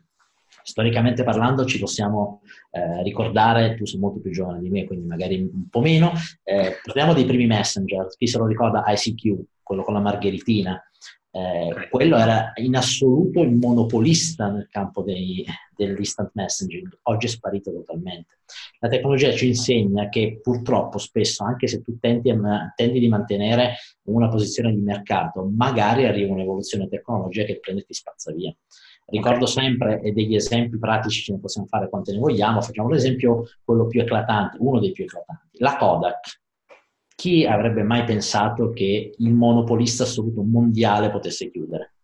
storicamente parlando ci possiamo eh, ricordare, tu sei molto più giovane di me, quindi magari un po' meno, eh, parliamo dei primi messenger, chi se lo ricorda? ICQ, quello con la margheritina, eh, quello era in assoluto il monopolista nel campo dei, dell'instant messaging, oggi è sparito totalmente. La tecnologia ci insegna che purtroppo spesso, anche se tu tendi, a, tendi di mantenere una posizione di mercato, magari arriva un'evoluzione tecnologica che prende e ti spazza via. Ricordo sempre, e degli esempi pratici ce ne possiamo fare quante ne vogliamo, facciamo l'esempio quello più eclatante, uno dei più eclatanti, la Kodak. Chi avrebbe mai pensato che il monopolista assoluto mondiale potesse chiudere?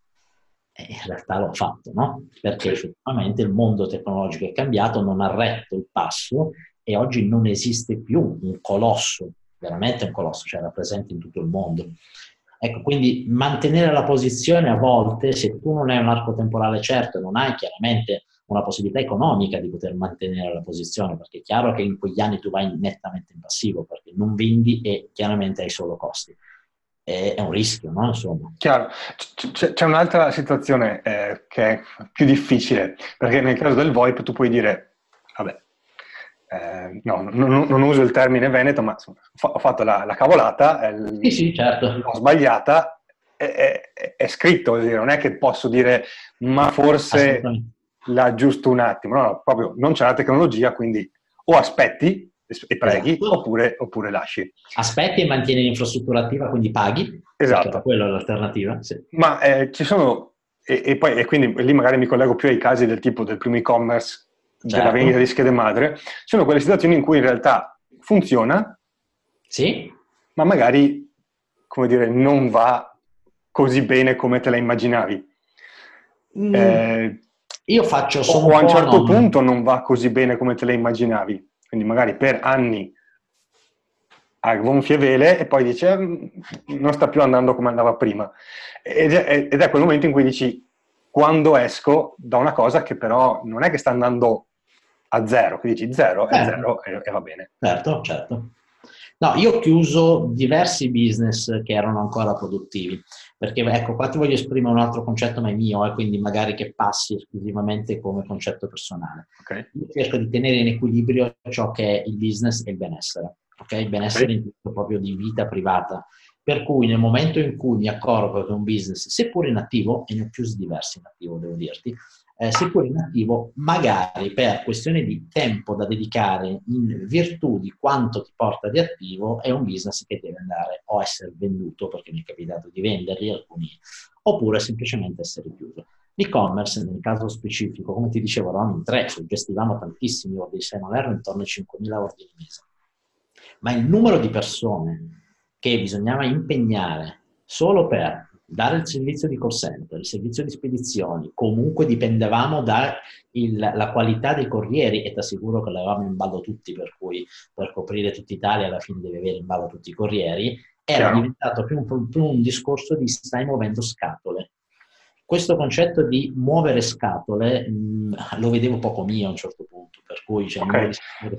E in realtà l'ho fatto, no? Perché effettivamente il mondo tecnologico è cambiato, non ha retto il passo e oggi non esiste più un colosso, veramente un colosso, cioè rappresenta in tutto il mondo. Ecco, quindi mantenere la posizione a volte, se tu non hai un arco temporale certo, non hai chiaramente una possibilità economica di poter mantenere la posizione, perché è chiaro che in quegli anni tu vai nettamente in passivo, perché non vendi e chiaramente hai solo costi. È un rischio, no? Insomma. Chiaro. C- c'è un'altra situazione eh, che è più difficile, perché nel caso del VoIP tu puoi dire, vabbè, eh, no, non, non, uso il termine veneto, ma insomma, ho fatto la, la cavolata, il, sì, sì, certo. l'ho sbagliata, è, è, è scritto, non è che posso dire ma forse la giusto un attimo, no, no, proprio non c'è la tecnologia, quindi o aspetti e preghi esatto. oppure, oppure, lasci. Aspetti e mantieni l'infrastruttura attiva, quindi paghi. Esatto. Quella è l'alternativa. Sì. Ma eh, ci sono, e, e, poi, e quindi lì magari mi collego più ai casi del tipo del primo e-commerce certo. della vendita di schede madre, sono quelle situazioni in cui in realtà funziona, sì. ma magari, come dire, non va così bene come te la immaginavi. Mm, eh, io faccio solo... O a un certo non... punto non va così bene come te la immaginavi. Quindi magari per anni a gonfie vele e poi dice mm, non sta più andando come andava prima. Ed è, ed è quel momento in cui dici quando esco da una cosa che però non è che sta andando a zero, che dici zero è certo. zero e, e va bene. Certo, certo. No, io ho chiuso diversi business che erano ancora produttivi, perché ecco, qua ti voglio esprimere un altro concetto, ma è mio, e eh, quindi magari che passi esclusivamente come concetto personale. Okay. Io cerco di tenere in equilibrio ciò che è il business e il benessere, ok? Il benessere okay. in tutto proprio di vita privata. Per cui nel momento in cui mi accorgo che un business, seppur in attivo, e ne ho chiusi diversi in attivo, devo dirti, eh, seppur in attivo, magari per questione di tempo da dedicare in virtù di quanto ti porta di attivo, è un business che deve andare o essere venduto, perché mi è capitato di venderli alcuni, oppure semplicemente essere chiuso. L'e-commerce, nel caso specifico, come ti dicevo, eravamo in tre, gestivamo tantissimi ordini, se non erano intorno ai 5.000 ordini mese. Ma il numero di persone che bisognava impegnare solo per dare il servizio di call center, il servizio di spedizioni, comunque dipendevamo dalla qualità dei corrieri e ti assicuro che l'avevamo in ballo tutti, per cui per coprire tutta Italia alla fine devi avere in ballo tutti i corrieri, era Chiaro. diventato più un, più un discorso di stai muovendo scatole. Questo concetto di muovere scatole mh, lo vedevo poco mio a un certo punto, per cui cioè, okay.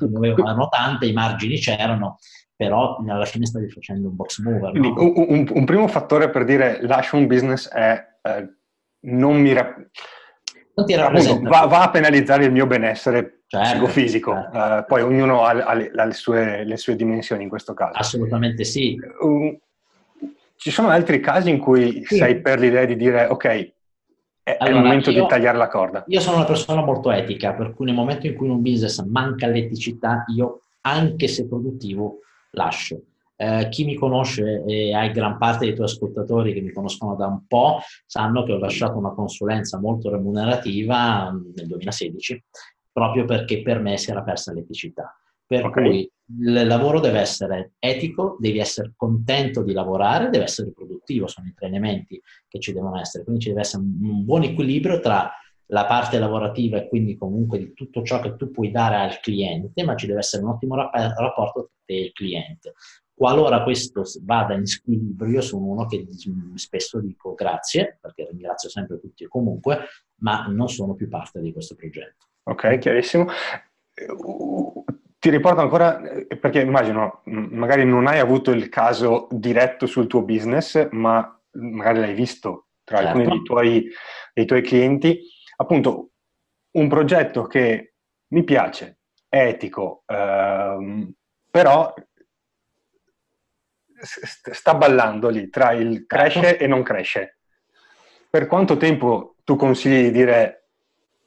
muovevano tante, i margini c'erano, però alla fine stavi facendo un box mover. Quindi, no? un, un, un, primo fattore per dire lascio un business è eh, non mi... Ra- non ti appunto, va, va, a penalizzare il mio benessere certo, psicofisico. Certo. Uh, poi ognuno ha, ha, le, ha le, sue, le, sue, dimensioni in questo caso. Assolutamente sì. Uh, ci sono altri casi in cui sì. sei per l'idea di dire ok, è, allora, il momento io, di tagliare la corda. Io sono una persona molto etica, per cui nel momento in cui in un business manca l'eticità, io, anche se produttivo, lascio. Eh, chi mi conosce e hai gran parte dei tuoi ascoltatori che mi conoscono da un po' sanno che ho lasciato una consulenza molto remunerativa nel 2016 proprio perché per me si era persa l'eticità. Per okay. cui il lavoro deve essere etico, devi essere contento di lavorare, deve essere produttivo, sono i tre elementi che ci devono essere. Quindi ci deve essere un buon equilibrio tra la parte lavorativa e quindi comunque di tutto ciò che tu puoi dare al cliente, ma ci deve essere un ottimo rapporto tra te e il cliente. Qualora questo vada in squilibrio, io sono uno che spesso dico grazie, perché ringrazio sempre tutti e comunque, ma non sono più parte di questo progetto. Ok, chiarissimo. Ti riporto ancora, perché immagino, magari non hai avuto il caso diretto sul tuo business, ma magari l'hai visto tra certo. alcuni dei tuoi, dei tuoi clienti appunto un progetto che mi piace, è etico, ehm, però sta ballando lì tra il cresce certo. e non cresce. Per quanto tempo tu consigli di dire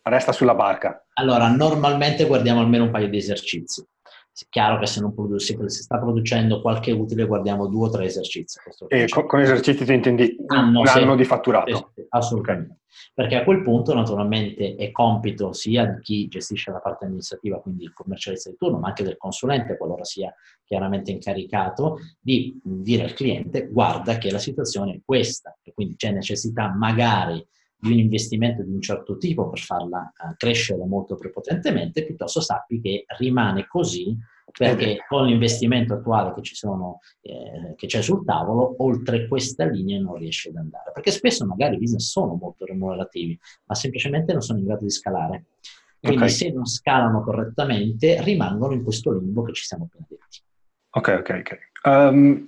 resta sulla barca? Allora, normalmente guardiamo almeno un paio di esercizi. È chiaro che se, non produ- se sta producendo qualche utile guardiamo due o tre esercizi. E con, con, esercizi tu intendi anno, un anno di fatturato? Sì, assolutamente. Perché a quel punto naturalmente è compito sia di chi gestisce la parte amministrativa, quindi il commercialista di turno, ma anche del consulente, qualora sia chiaramente incaricato, di dire al cliente guarda che la situazione è questa e quindi c'è necessità magari di un investimento di un certo tipo per farla uh, crescere molto prepotentemente, piuttosto sappi che rimane così perché con l'investimento attuale che, sono, eh, che, c'è sul tavolo, oltre questa linea non riesce ad andare. Perché spesso magari i business sono molto remunerativi, ma semplicemente non sono in grado di scalare. Quindi okay. se non scalano correttamente, rimangono in questo limbo che ci siamo appena detti. Ok, ok, ok. Um,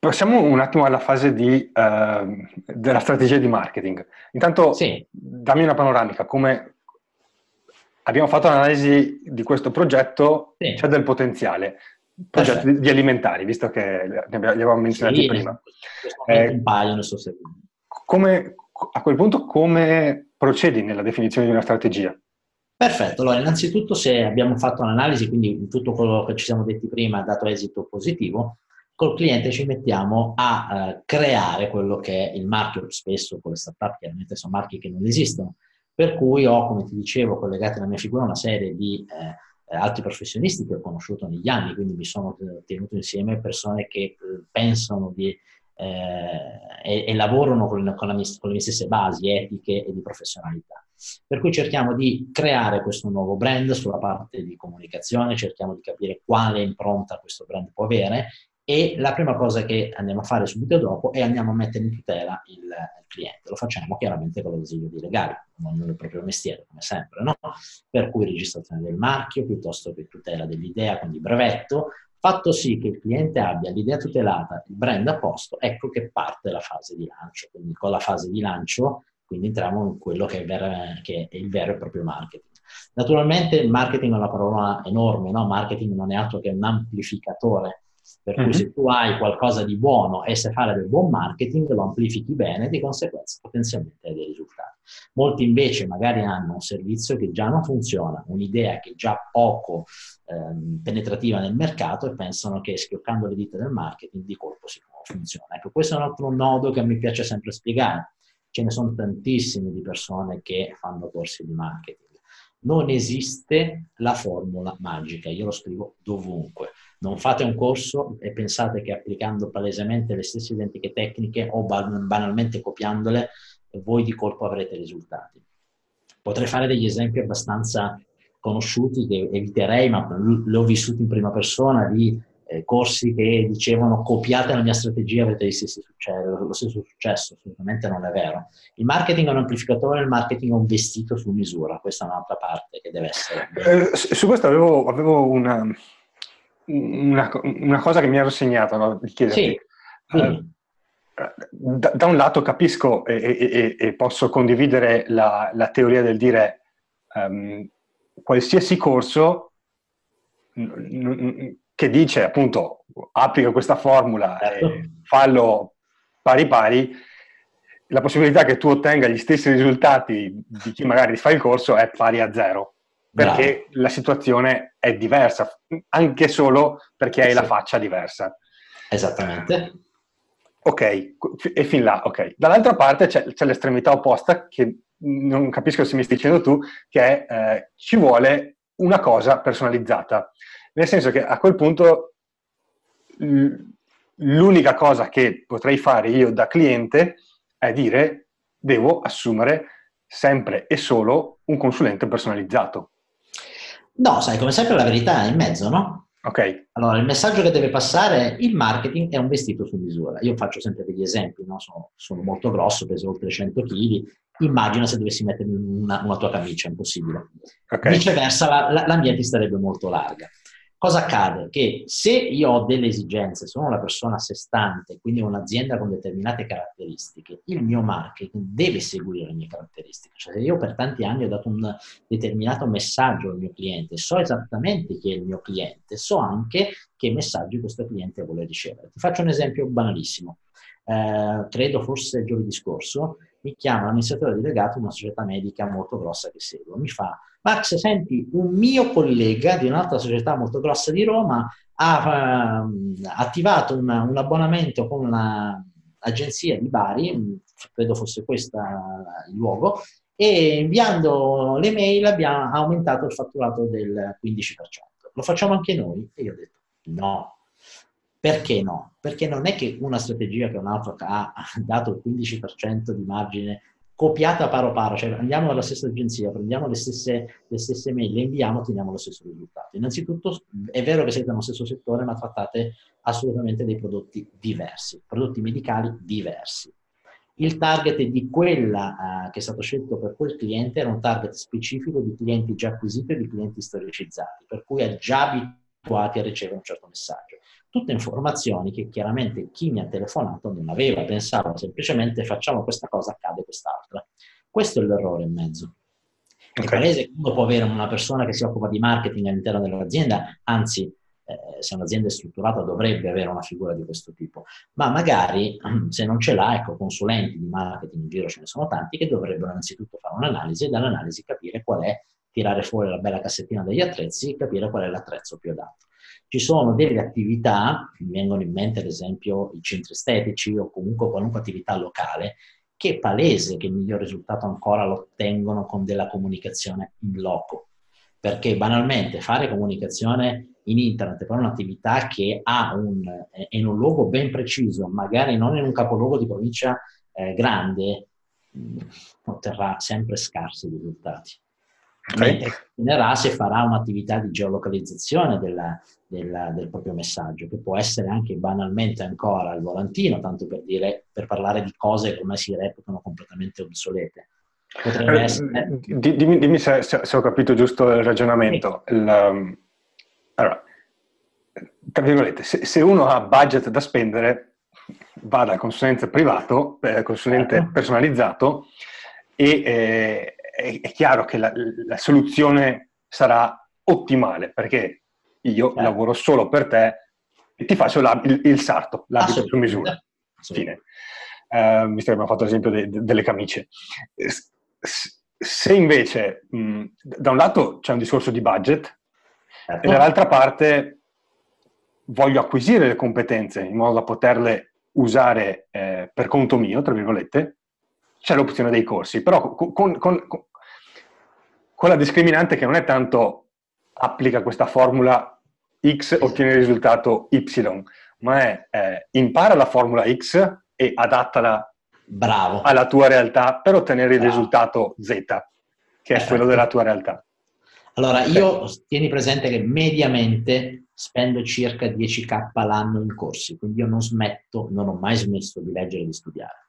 Passiamo un attimo alla fase di, uh, della strategia di marketing. Intanto sì. dammi una panoramica, come abbiamo fatto un'analisi di questo progetto, sì. c'è del potenziale. Progetti di, di alimentari, visto che li avevamo menzionati sì, prima. Eh, un paio, ne so se... come, a quel punto come procedi nella definizione di una strategia? Perfetto, allora innanzitutto se abbiamo fatto un'analisi, quindi tutto quello che ci siamo detti prima ha dato esito positivo, col cliente ci mettiamo a uh, creare quello che è il marchio, spesso con le startup chiaramente sono marchi che non esistono, per cui ho, come ti dicevo, collegati alla mia figura una serie di eh, eh, altri professionisti che ho conosciuto negli anni, quindi mi sono tenuto insieme persone che eh, pensano di, eh, e, e, lavorano con, con, la, con le mie stesse basi etiche e di professionalità. Per cui cerchiamo di creare questo nuovo brand sulla parte di comunicazione, cerchiamo di capire quale impronta questo brand può avere e la prima cosa che andiamo a fare subito dopo è andiamo a mettere in tutela il, il cliente. Lo facciamo chiaramente con l'ausilio di legali, ognuno il proprio mestiere, come sempre, no? Per cui registrazione del marchio piuttosto che tutela dell'idea, quindi brevetto, fatto sì che il cliente abbia l'idea tutelata, il brand a posto, ecco che parte la fase di lancio. Quindi con la fase di lancio quindi entriamo in quello che è, ver- che è, il vero e proprio marketing. Naturalmente il marketing è una parola enorme, no? Marketing non è altro che un amplificatore, per cui mm-hmm. se tu hai qualcosa di buono e sai fare del buon marketing, lo amplifichi bene, di conseguenza potenzialmente hai dei risultati. Molti invece magari hanno un servizio che già non funziona, un'idea che è già poco ehm, penetrativa nel mercato e pensano che schioccando le dita del marketing di colpo si funziona. Ecco, questo è un altro nodo che mi piace sempre spiegare ce ne sono tantissime di persone che fanno corsi di marketing. Non esiste la formula magica, io lo scrivo dovunque. Non fate un corso e pensate che applicando palesemente le stesse identiche tecniche o banalmente copiandole, voi di colpo avrete risultati. Potrei fare degli esempi abbastanza conosciuti che eviterei, ma li ho vissuti in prima persona, di eh, corsi che dicevano copiate la mia strategia avete lo stesso, lo stesso successo, assolutamente non è vero. Il marketing è un amplificatore, il marketing è un vestito su misura, questa è un'altra parte che deve essere. Eh, su questo avevo, avevo una, una, una, cosa che mi ero segnato no? di chiederti. Sì, uh, da, da, un lato capisco e, e, e posso condividere la, la, teoria del dire um, qualsiasi corso che dice appunto applica questa formula certo. e fallo pari pari, la possibilità che tu ottenga gli stessi risultati di chi magari fa il corso è pari a zero, perché Bravo. la situazione è diversa, anche solo perché hai sì. la faccia diversa. Esattamente. Ok, e fin là, ok. Dall'altra parte c'è, c'è l'estremità opposta, che non capisco se mi stai dicendo tu, che è eh, ci vuole una cosa personalizzata. Nel senso che a quel punto l'unica cosa che potrei fare io da cliente è dire devo assumere sempre e solo un consulente personalizzato. No, sai, come sempre la verità è in mezzo, no? Ok. Allora, il messaggio che deve passare, il marketing è un vestito su misura. Io faccio sempre degli esempi, no? sono, sono, molto grosso, peso oltre 100 kg, immagina se dovessi mettermi una, una tua camicia, è impossibile. Okay. Viceversa, la, la, la mia ti starebbe molto larga. Cosa accade? Che se io ho delle esigenze, sono una persona a sé stante, quindi un'azienda con determinate caratteristiche, il mio marketing deve seguire le mie caratteristiche. Cioè, se io per tanti anni ho dato un determinato messaggio al mio cliente, so esattamente chi è il mio cliente, so anche che messaggi questo cliente vuole ricevere. Ti faccio un esempio banalissimo. Eh, credo forse giovedì scorso, mi chiama l'amministratore delegato di una società medica molto grossa che seguo. Mi fa, Max, senti, un mio collega di un'altra società molto grossa di Roma ha uh, attivato una, un abbonamento con un'agenzia di Bari, credo fosse questo il luogo, e inviando le mail abbiamo aumentato il fatturato del 15%. Lo facciamo anche noi? E io ho detto no, perché no? Perché non è che una strategia che un'altra ha dato il 15% di margine copiata paro paro, cioè andiamo dalla stessa agenzia, prendiamo le stesse, le stesse mail, le inviamo, otteniamo lo stesso risultato. Innanzitutto è vero che siete nello stesso settore, ma trattate assolutamente dei prodotti diversi, prodotti medicali diversi. Il target di quella uh, che è stato scelto per quel cliente era un target specifico di clienti già acquisiti e di clienti storicizzati, per cui è già abituati a ricevere un certo messaggio tutte informazioni che chiaramente chi mi ha telefonato non aveva, pensava semplicemente facciamo questa cosa, accade quest'altra. Questo è l'errore in mezzo. Okay. È palese che uno può avere una persona che si occupa di marketing all'interno dell'azienda, anzi, eh, se un'azienda è strutturata dovrebbe avere una figura di questo tipo, ma magari se non ce l'ha, ecco, consulenti di marketing in giro ce ne sono tanti che dovrebbero innanzitutto fare un'analisi e dall'analisi capire qual è, tirare fuori la bella cassettina degli attrezzi e capire qual è l'attrezzo più adatto. Ci sono delle attività, mi vengono in mente ad esempio i centri estetici o comunque qualunque attività locale, che è palese che il miglior risultato ancora lo ottengono con della comunicazione in loco. perché banalmente fare comunicazione in internet per un'attività che ha un, è in un luogo ben preciso, magari non in un capoluogo di provincia eh, grande, otterrà sempre scarsi risultati. Mentre se farà un'attività di geolocalizzazione della, della, del proprio messaggio, che può essere anche banalmente ancora il volantino, tanto per, dire, per parlare di cose che ormai si reputano completamente obsolete. Potrebbe eh, essere... Dimmi, dimmi se, se, ho capito giusto il ragionamento. Sì. Il, um, allora, tra virgolette, se, se, uno ha budget da spendere, va dal consulente privato, eh, consulente certo. personalizzato, e eh, è, è, chiaro che la, la, soluzione sarà ottimale, perché io certo. lavoro solo per te e ti faccio la, il, il, sarto, l'abito su misura. Fine. Uh, visto che abbiamo fatto l'esempio de, de, delle camicie. Se invece, mh, da un lato c'è un discorso di budget, certo. e dall'altra parte voglio acquisire le competenze in modo da poterle usare eh, per conto mio, tra virgolette, c'è l'opzione dei corsi, però con, con, con, con, la discriminante che non è tanto applica questa formula X, ottiene il risultato Y, ma è eh, impara la formula X e adattala Bravo. alla tua realtà per ottenere Bravo. il risultato Z, che è Perfetto. quello della tua realtà. Allora, io tieni presente che mediamente spendo circa 10k l'anno in corsi, quindi io non smetto, non ho mai smesso di leggere e di studiare.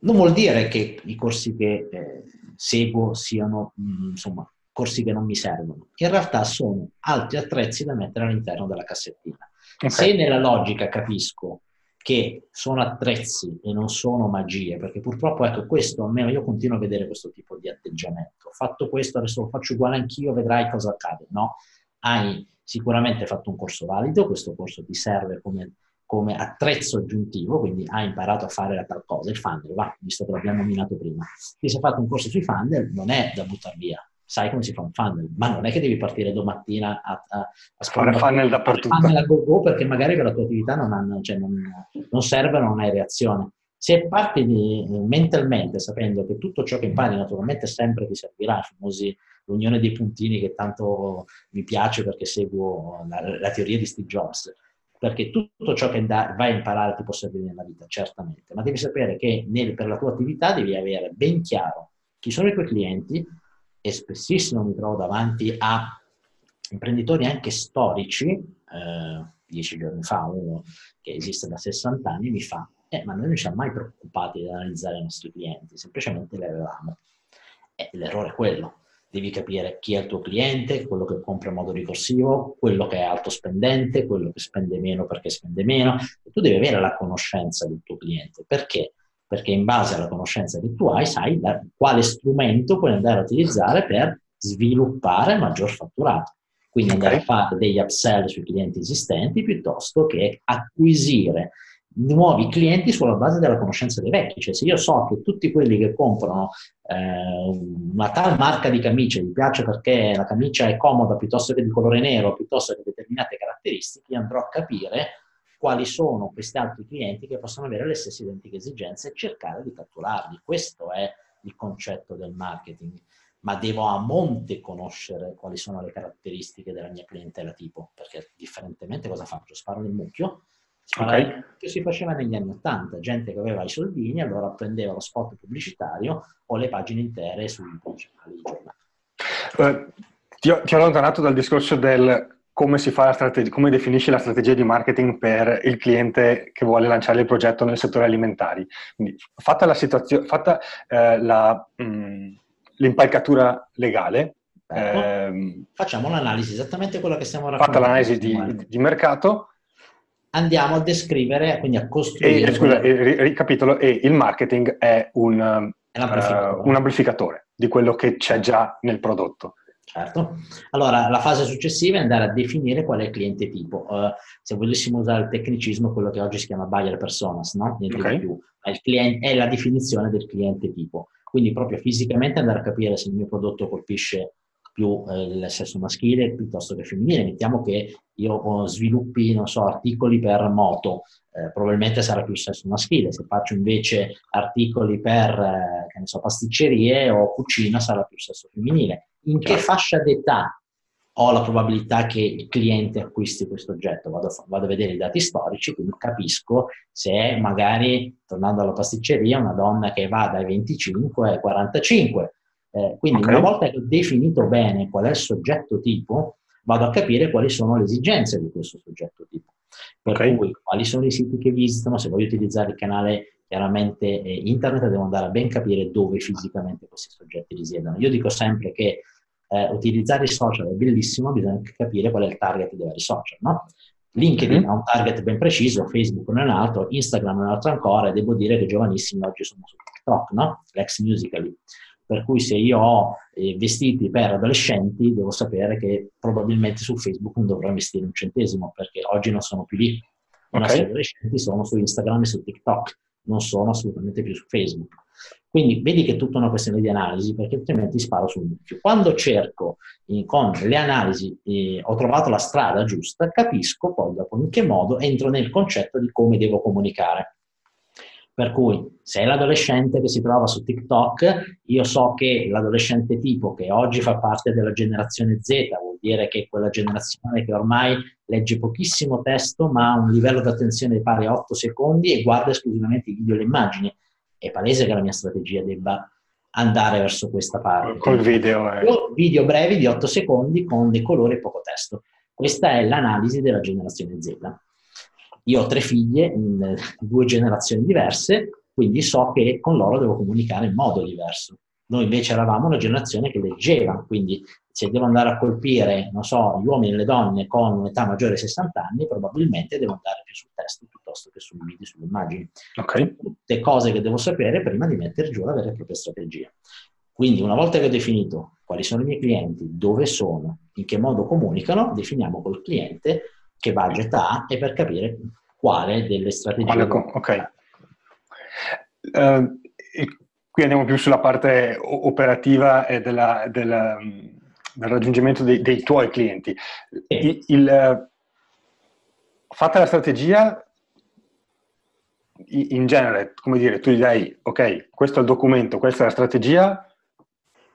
Non vuol dire che i corsi che eh, seguo siano, mh, mm, insomma, corsi che non mi servono. In realtà sono altri attrezzi da mettere all'interno della cassettina. Okay. Se nella logica capisco che sono attrezzi e non sono magie, perché purtroppo, ecco, questo, almeno io continuo a vedere questo tipo di atteggiamento. Ho fatto questo, adesso lo faccio uguale anch'io, vedrai cosa accade. No, hai sicuramente fatto un corso valido, questo corso ti serve come, come attrezzo aggiuntivo, quindi hai imparato a fare la tal cosa, il funnel, va, visto che l'abbiamo nominato prima. Ti sei fatto un corso sui funnel, non è da buttare via, sai come si fa un funnel, ma non è che devi partire domattina a, a, a fare funnel dappertutto. Funnel a go-go perché magari per la tua attività non, hanno, cioè non, non serve, non hai reazione. Se parti di, mentalmente sapendo che tutto ciò che impari naturalmente sempre ti servirà, famosi l'unione dei puntini che tanto mi piace perché seguo la, la teoria di Steve Jobs, perché tutto ciò che da, vai a imparare ti può servire nella vita, certamente, ma devi sapere che nel, per la tua attività devi avere ben chiaro chi sono i tuoi clienti, e spessissimo mi trovo davanti a imprenditori anche storici, eh, dieci giorni fa uno che esiste da 60 anni mi fa, eh, ma noi non siamo mai preoccupati di analizzare i nostri clienti, semplicemente li avevamo. Eh, l'errore è quello, devi capire chi è il tuo cliente, quello che compra in modo ricorsivo, quello che è alto spendente, quello che spende meno perché spende meno, e tu devi avere la conoscenza del tuo cliente. Perché? perché in base alla conoscenza che tu hai sai da quale strumento puoi andare a utilizzare per sviluppare maggior fatturato. Quindi andare a fare degli upsell sui clienti esistenti piuttosto che acquisire nuovi clienti sulla base della conoscenza dei vecchi. Cioè se io so che tutti quelli che comprano eh, una tal marca di camicia gli piace perché la camicia è comoda piuttosto che di colore nero, piuttosto che determinate caratteristiche, andrò a capire quali sono questi altri clienti che possono avere le stesse identiche esigenze e cercare di catturarli. Questo è il concetto del marketing. Ma devo a monte conoscere quali sono le caratteristiche della mia clientela tipo, perché differentemente cosa faccio? Sparo nel mucchio? Okay. Che si faceva negli anni Ottanta, gente che aveva i soldini, allora prendeva lo spot pubblicitario o le pagine intere sui principali giornali. Uh, ti, ho, ti ho allontanato dal discorso del come si fa la strategia, come definisci la strategia di marketing per il cliente che vuole lanciare il progetto nel settore alimentari. Quindi, fatta, la situazione, fatta eh, la, mh, mm, l'impalcatura legale, ecco. ehm, facciamo l'analisi, esattamente quello che stiamo raccontando. Fatta l'analisi di, di, mercato. Andiamo a descrivere, quindi a costruire. E, scusa, e, ricapitolo, e il marketing è un, è uh, un amplificatore di quello che c'è già nel prodotto. Certo. Allora, la fase successiva è andare a definire qual è il cliente tipo. Uh, se volessimo usare il tecnicismo, quello che oggi si chiama buyer personas, no? Niente okay. di più. Il cliente, è la definizione del cliente tipo. Quindi proprio fisicamente andare a capire se il mio prodotto colpisce più eh, il sesso maschile piuttosto che femminile. Mettiamo che io sviluppi, non so, articoli per moto, eh, probabilmente sarà più il sesso maschile. Se faccio invece articoli per, eh, che ne so, pasticcerie o cucina, sarà più il sesso femminile in che fascia d'età ho la probabilità che il cliente acquisti questo oggetto, vado, vado, a vedere i dati storici, quindi capisco se magari, tornando alla pasticceria, una donna che va dai 25 ai 45. Eh, quindi okay. una volta che ho definito bene qual è il soggetto tipo, vado a capire quali sono le esigenze di questo soggetto tipo. Per okay. cui quali sono i siti che visitano, se voglio utilizzare il canale chiaramente eh, internet, devo andare a ben capire dove fisicamente questi soggetti risiedono. Io dico sempre che eh, utilizzare i social è bellissimo, bisogna anche capire qual è il target dei vari social, no? LinkedIn mm-hmm. ha un target ben preciso, Facebook non è un altro, Instagram è un altro ancora, e devo dire che giovanissimi oggi sono su TikTok, no? L'ex Musical.ly. Per cui se io ho eh, vestiti per adolescenti, devo sapere che probabilmente su Facebook non dovrò investire un centesimo, perché oggi non sono più lì. I okay. nostri adolescenti sono su Instagram e su TikTok, non sono assolutamente più su Facebook. Quindi vedi che è tutta una questione di analisi, perché altrimenti sparo sul mucchio. Quando cerco eh, con le analisi, eh, ho trovato la strada giusta, capisco poi dopo in che modo entro nel concetto di come devo comunicare. Per cui se è l'adolescente che si trova su TikTok, io so che l'adolescente tipo che oggi fa parte della generazione Z, vuol dire che è quella generazione che ormai legge pochissimo testo ma ha un livello di attenzione pari a 8 secondi e guarda esclusivamente i video e le immagini è palese che la mia strategia debba andare verso questa parte. Col video. Eh. Video brevi di 8 secondi con dei colori e poco testo. Questa è l'analisi della generazione Z. Io ho tre figlie in due generazioni diverse, quindi so che con loro devo comunicare in modo diverso. Noi invece eravamo una generazione che leggeva, quindi se devo andare a colpire, non so, gli uomini e le donne con un'età maggiore di 60 anni, probabilmente devo andare più sul testo piuttosto che sui video, sulle immagini. Ok. Tutte cose che devo sapere prima di mettere giù la vera e propria strategia. Quindi una volta che ho definito quali sono i miei clienti, dove sono, in che modo comunicano, definiamo col cliente che budget ha e per capire quale delle strategie. Quale, ok. Uh, qui andiamo più sulla parte operativa e della, della, del raggiungimento dei, dei, tuoi clienti. Il, il, fatta la strategia, in genere, come dire, tu gli dai, ok, questo è il documento, questa è la strategia,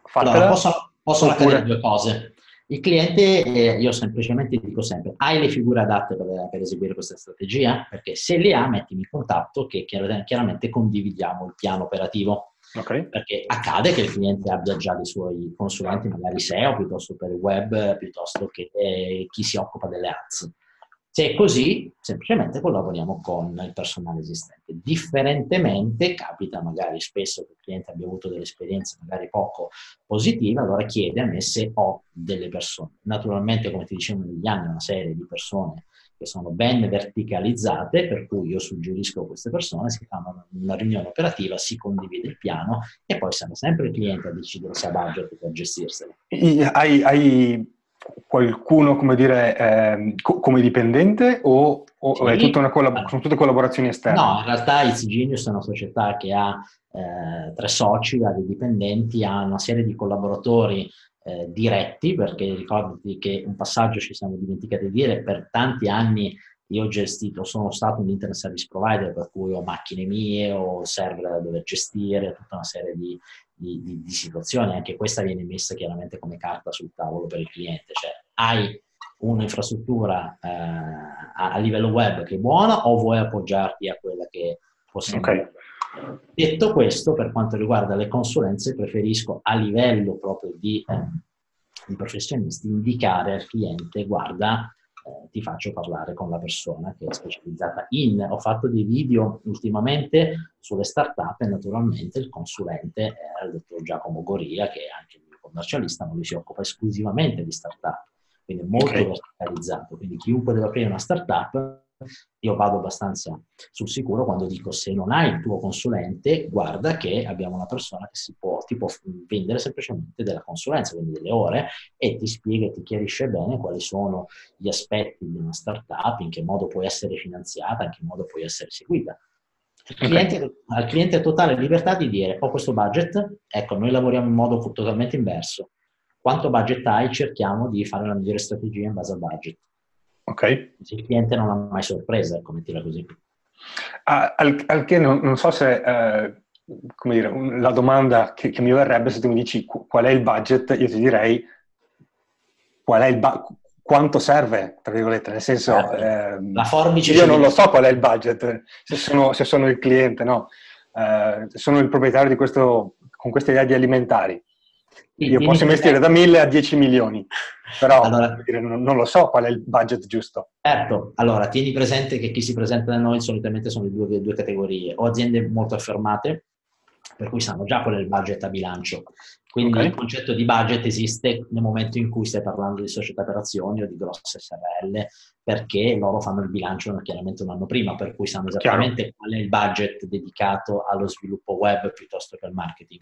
fatela. Allora, posso, possono oppure... accadere due cose. Il cliente, eh, io semplicemente dico sempre, hai le figure adatte per, per, eseguire questa strategia? Perché se le ha, mettimi in contatto che chiaramente condividiamo il piano operativo. Okay. Perché accade che il cliente abbia già dei suoi consulenti, magari SEO, piuttosto per il web, piuttosto che eh, chi si occupa delle ads. Se è così, semplicemente collaboriamo con il personale esistente. Differentemente, capita magari spesso che il cliente abbia avuto delle esperienze magari poco positive, allora chiede a me se ho delle persone. Naturalmente, come ti dicevo negli anni, una serie di persone che sono ben verticalizzate, per cui io suggerisco a queste persone, si fa una riunione operativa, si condivide il piano e poi siamo sempre il cliente a decidere se ha budget per gestirselo. Hai, hai qualcuno, come dire, eh, co- come dipendente o, o sì. è tutta una collab- sono tutte collaborazioni esterne? No, in realtà It's Genius è una società che ha eh, tre soci, ha dei dipendenti, ha una serie di collaboratori eh, diretti, perché ricordati che un passaggio ci siamo dimenticati di dire, per tanti anni io ho gestito, sono stato un internet service provider, per cui ho macchine mie, ho server da dover gestire, tutta una serie di, di, di, di situazioni. Anche questa viene messa chiaramente come carta sul tavolo per il cliente. Cioè, hai un'infrastruttura eh, a, a, livello web che è buona o vuoi appoggiarti a quella che possiamo okay. Detto questo, per quanto riguarda le consulenze, preferisco a livello proprio di, eh, di professionisti indicare al cliente, guarda, eh, ti faccio parlare con la persona che è specializzata in. Ho fatto dei video ultimamente sulle start-up e naturalmente il consulente è il dottor Giacomo Goria, che è anche il mio commercialista, ma lui si occupa esclusivamente di start-up, quindi è molto okay. verticalizzato. Quindi chiunque deve aprire una start-up io vado abbastanza sul sicuro quando dico se non hai il tuo consulente, guarda che abbiamo una persona che si può, ti può vendere semplicemente della consulenza, quindi delle ore, e ti spiega e ti chiarisce bene quali sono gli aspetti di una startup, in che modo può essere finanziata, in che modo può essere seguita. Al cliente, okay. al cliente totale libertà di dire ho questo budget, ecco, noi lavoriamo in modo totalmente inverso. Quanto budget hai? Cerchiamo di fare la migliore strategia in base al budget. Ok. Il cliente non ha mai sorprese, ecco, mettila così. Ah, al, al, che non, non so se eh, come dire, la domanda che, che, mi verrebbe se tu mi dici qual è il budget, io ti direi qual è il ba- quanto serve, tra virgolette, nel senso... Eh. Io non lo so qual è il budget, se sono, se sono il cliente, no. Eh, sono il proprietario di questo, con questa idea di alimentari. Io posso investire da 1000 a 10 milioni, però allora, non, non, lo so qual è il budget giusto. Certo, allora tieni presente che chi si presenta da noi solitamente sono le due, due categorie, o aziende molto affermate, per cui sanno già qual è il budget a bilancio. Quindi okay. il concetto di budget esiste nel momento in cui stai parlando di società per azioni o di grosse SRL, perché loro fanno il bilancio chiaramente un anno prima, per cui sanno esattamente Chiaro. qual è il budget dedicato allo sviluppo web piuttosto che al marketing.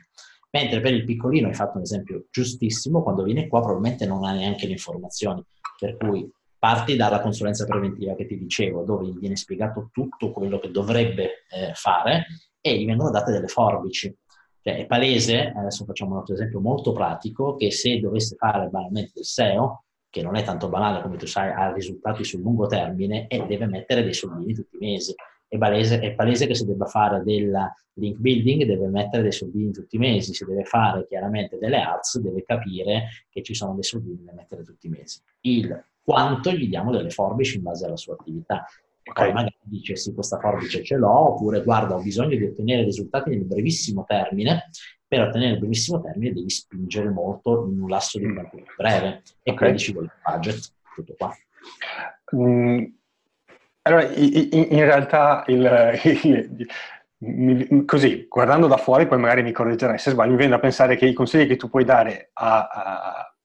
Mentre per il piccolino hai fatto un esempio giustissimo, quando viene qua probabilmente non ha neanche le informazioni, per cui parti dalla consulenza preventiva che ti dicevo, dove gli viene spiegato tutto quello che dovrebbe eh, fare e gli vengono date delle forbici. Cioè, è palese, adesso facciamo un altro esempio molto pratico, che se dovesse fare banalmente del SEO, che non è tanto banale come tu sai, ha risultati sul lungo termine e deve mettere dei soldini tutti i mesi è palese, è palese, che se debba fare del link building deve mettere dei soldini tutti i mesi, se deve fare chiaramente delle ads deve capire che ci sono dei soldini da mettere tutti i mesi. Il quanto gli diamo delle forbici in base alla sua attività. Okay. Poi magari dice sì, questa forbice ce l'ho, oppure guarda, ho bisogno di ottenere risultati nel brevissimo termine, per ottenere il brevissimo termine devi spingere molto in un lasso di tempo breve e okay. quindi ci vuole il budget, tutto qua. Mm allora, in, realtà, il, il, così, guardando da fuori, poi magari mi correggerai se sbaglio, mi viene da pensare che i consigli che tu puoi dare a, a,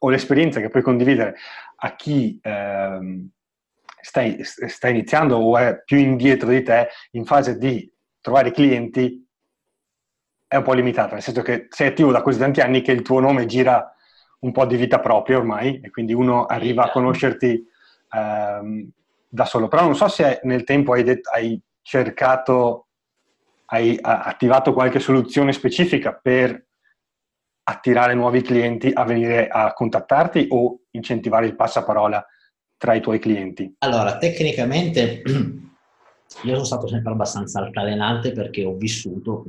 o l'esperienza che puoi condividere a chi ehm, stai, sta iniziando o è più indietro di te in fase di trovare clienti è un po' limitata, nel senso che sei attivo da così tanti anni che il tuo nome gira un po' di vita propria ormai e quindi uno arriva a conoscerti ehm, da solo, però non so se nel tempo hai, det- hai cercato, hai attivato qualche soluzione specifica per attirare nuovi clienti a venire a contattarti o incentivare il passaparola tra i tuoi clienti? Allora, tecnicamente io sono stato sempre abbastanza altalenante perché ho vissuto,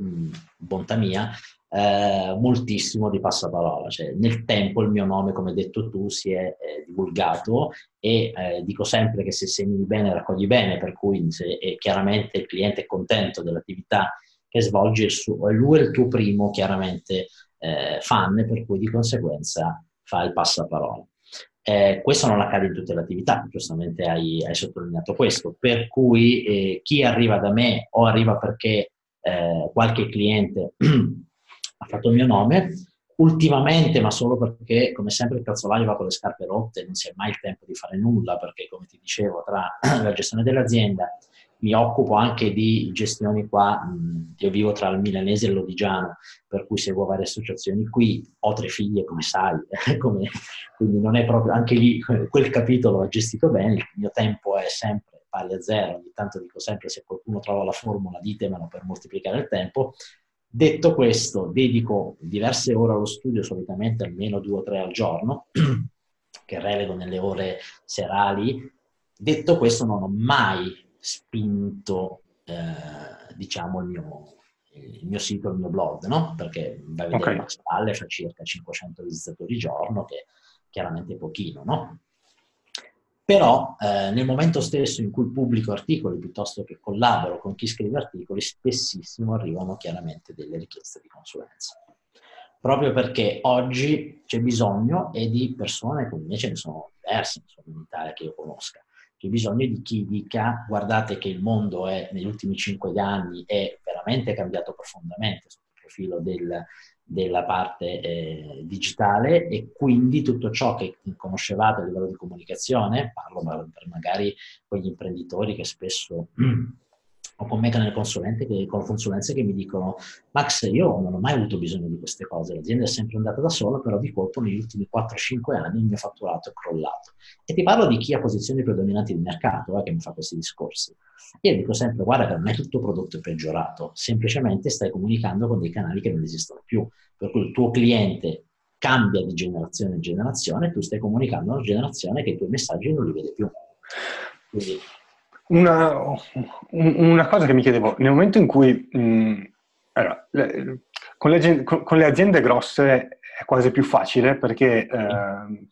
bontà mia, eh, moltissimo di passaparola. Cioè, nel tempo il mio nome, come hai detto tu, si è eh, divulgato e eh, dico sempre che se semini bene raccogli bene, per cui se chiaramente il cliente è contento dell'attività che svolge, il suo, lui è il tuo primo chiaramente eh, fan, per cui di conseguenza fa il passaparola. Eh, questo non accade in tutte le attività, giustamente hai, hai sottolineato questo, per cui eh, chi arriva da me o arriva perché eh, qualche cliente ha fatto il mio nome. Ultimamente, ma solo perché, come sempre, il calzolaio va con le scarpe rotte, non si ha mai il tempo di fare nulla, perché, come ti dicevo, tra la gestione dell'azienda mi occupo anche di gestioni qua, io vivo tra il milanese e l'odigiano, per cui seguo varie associazioni qui, ho tre figlie come sai, come, quindi non è proprio, anche lì quel capitolo va gestito bene, il mio tempo è sempre pari a zero, ogni tanto dico sempre se qualcuno trova la formula ditemelo per moltiplicare il tempo, Detto questo, dedico diverse ore allo studio, solitamente almeno due o tre al giorno, che relego nelle ore serali. Detto questo, non ho mai spinto, eh, diciamo, il mio, il mio, sito, il mio blog, no? Perché vai a vedere okay. Max Palle fa circa 500 visitatori al giorno, che chiaramente è pochino, no? Però eh, nel momento stesso in cui pubblico articoli piuttosto che collaboro con chi scrive articoli, spessissimo arrivano chiaramente delle richieste di consulenza. Proprio perché oggi c'è bisogno e di persone, come invece ne sono diverse insomma, in Italia che io conosca, c'è bisogno di chi dica guardate che il mondo è, negli ultimi cinque anni è veramente cambiato profondamente sotto il profilo del, della parte eh, digitale e quindi tutto ciò che conoscevate a livello di comunicazione, parlo per magari quegli imprenditori che spesso o con me nelle consulenze che, con consulenze che mi dicono Max io non ho mai avuto bisogno di queste cose, l'azienda è sempre andata da sola, però di colpo negli ultimi 4-5 anni il mio fatturato è crollato. E ti parlo di chi ha posizioni predominanti di mercato eh, che mi fa questi discorsi. Io dico sempre guarda che è tutto prodotto è peggiorato, semplicemente stai comunicando con dei canali che non esistono più, per cui il tuo cliente cambia di generazione in generazione e tu stai comunicando a una generazione che i tuoi messaggi non li vede più. Quindi una, una, cosa che mi chiedevo, nel momento in cui mh, Allora, le, con, le, con, le, aziende grosse è quasi più facile perché eh,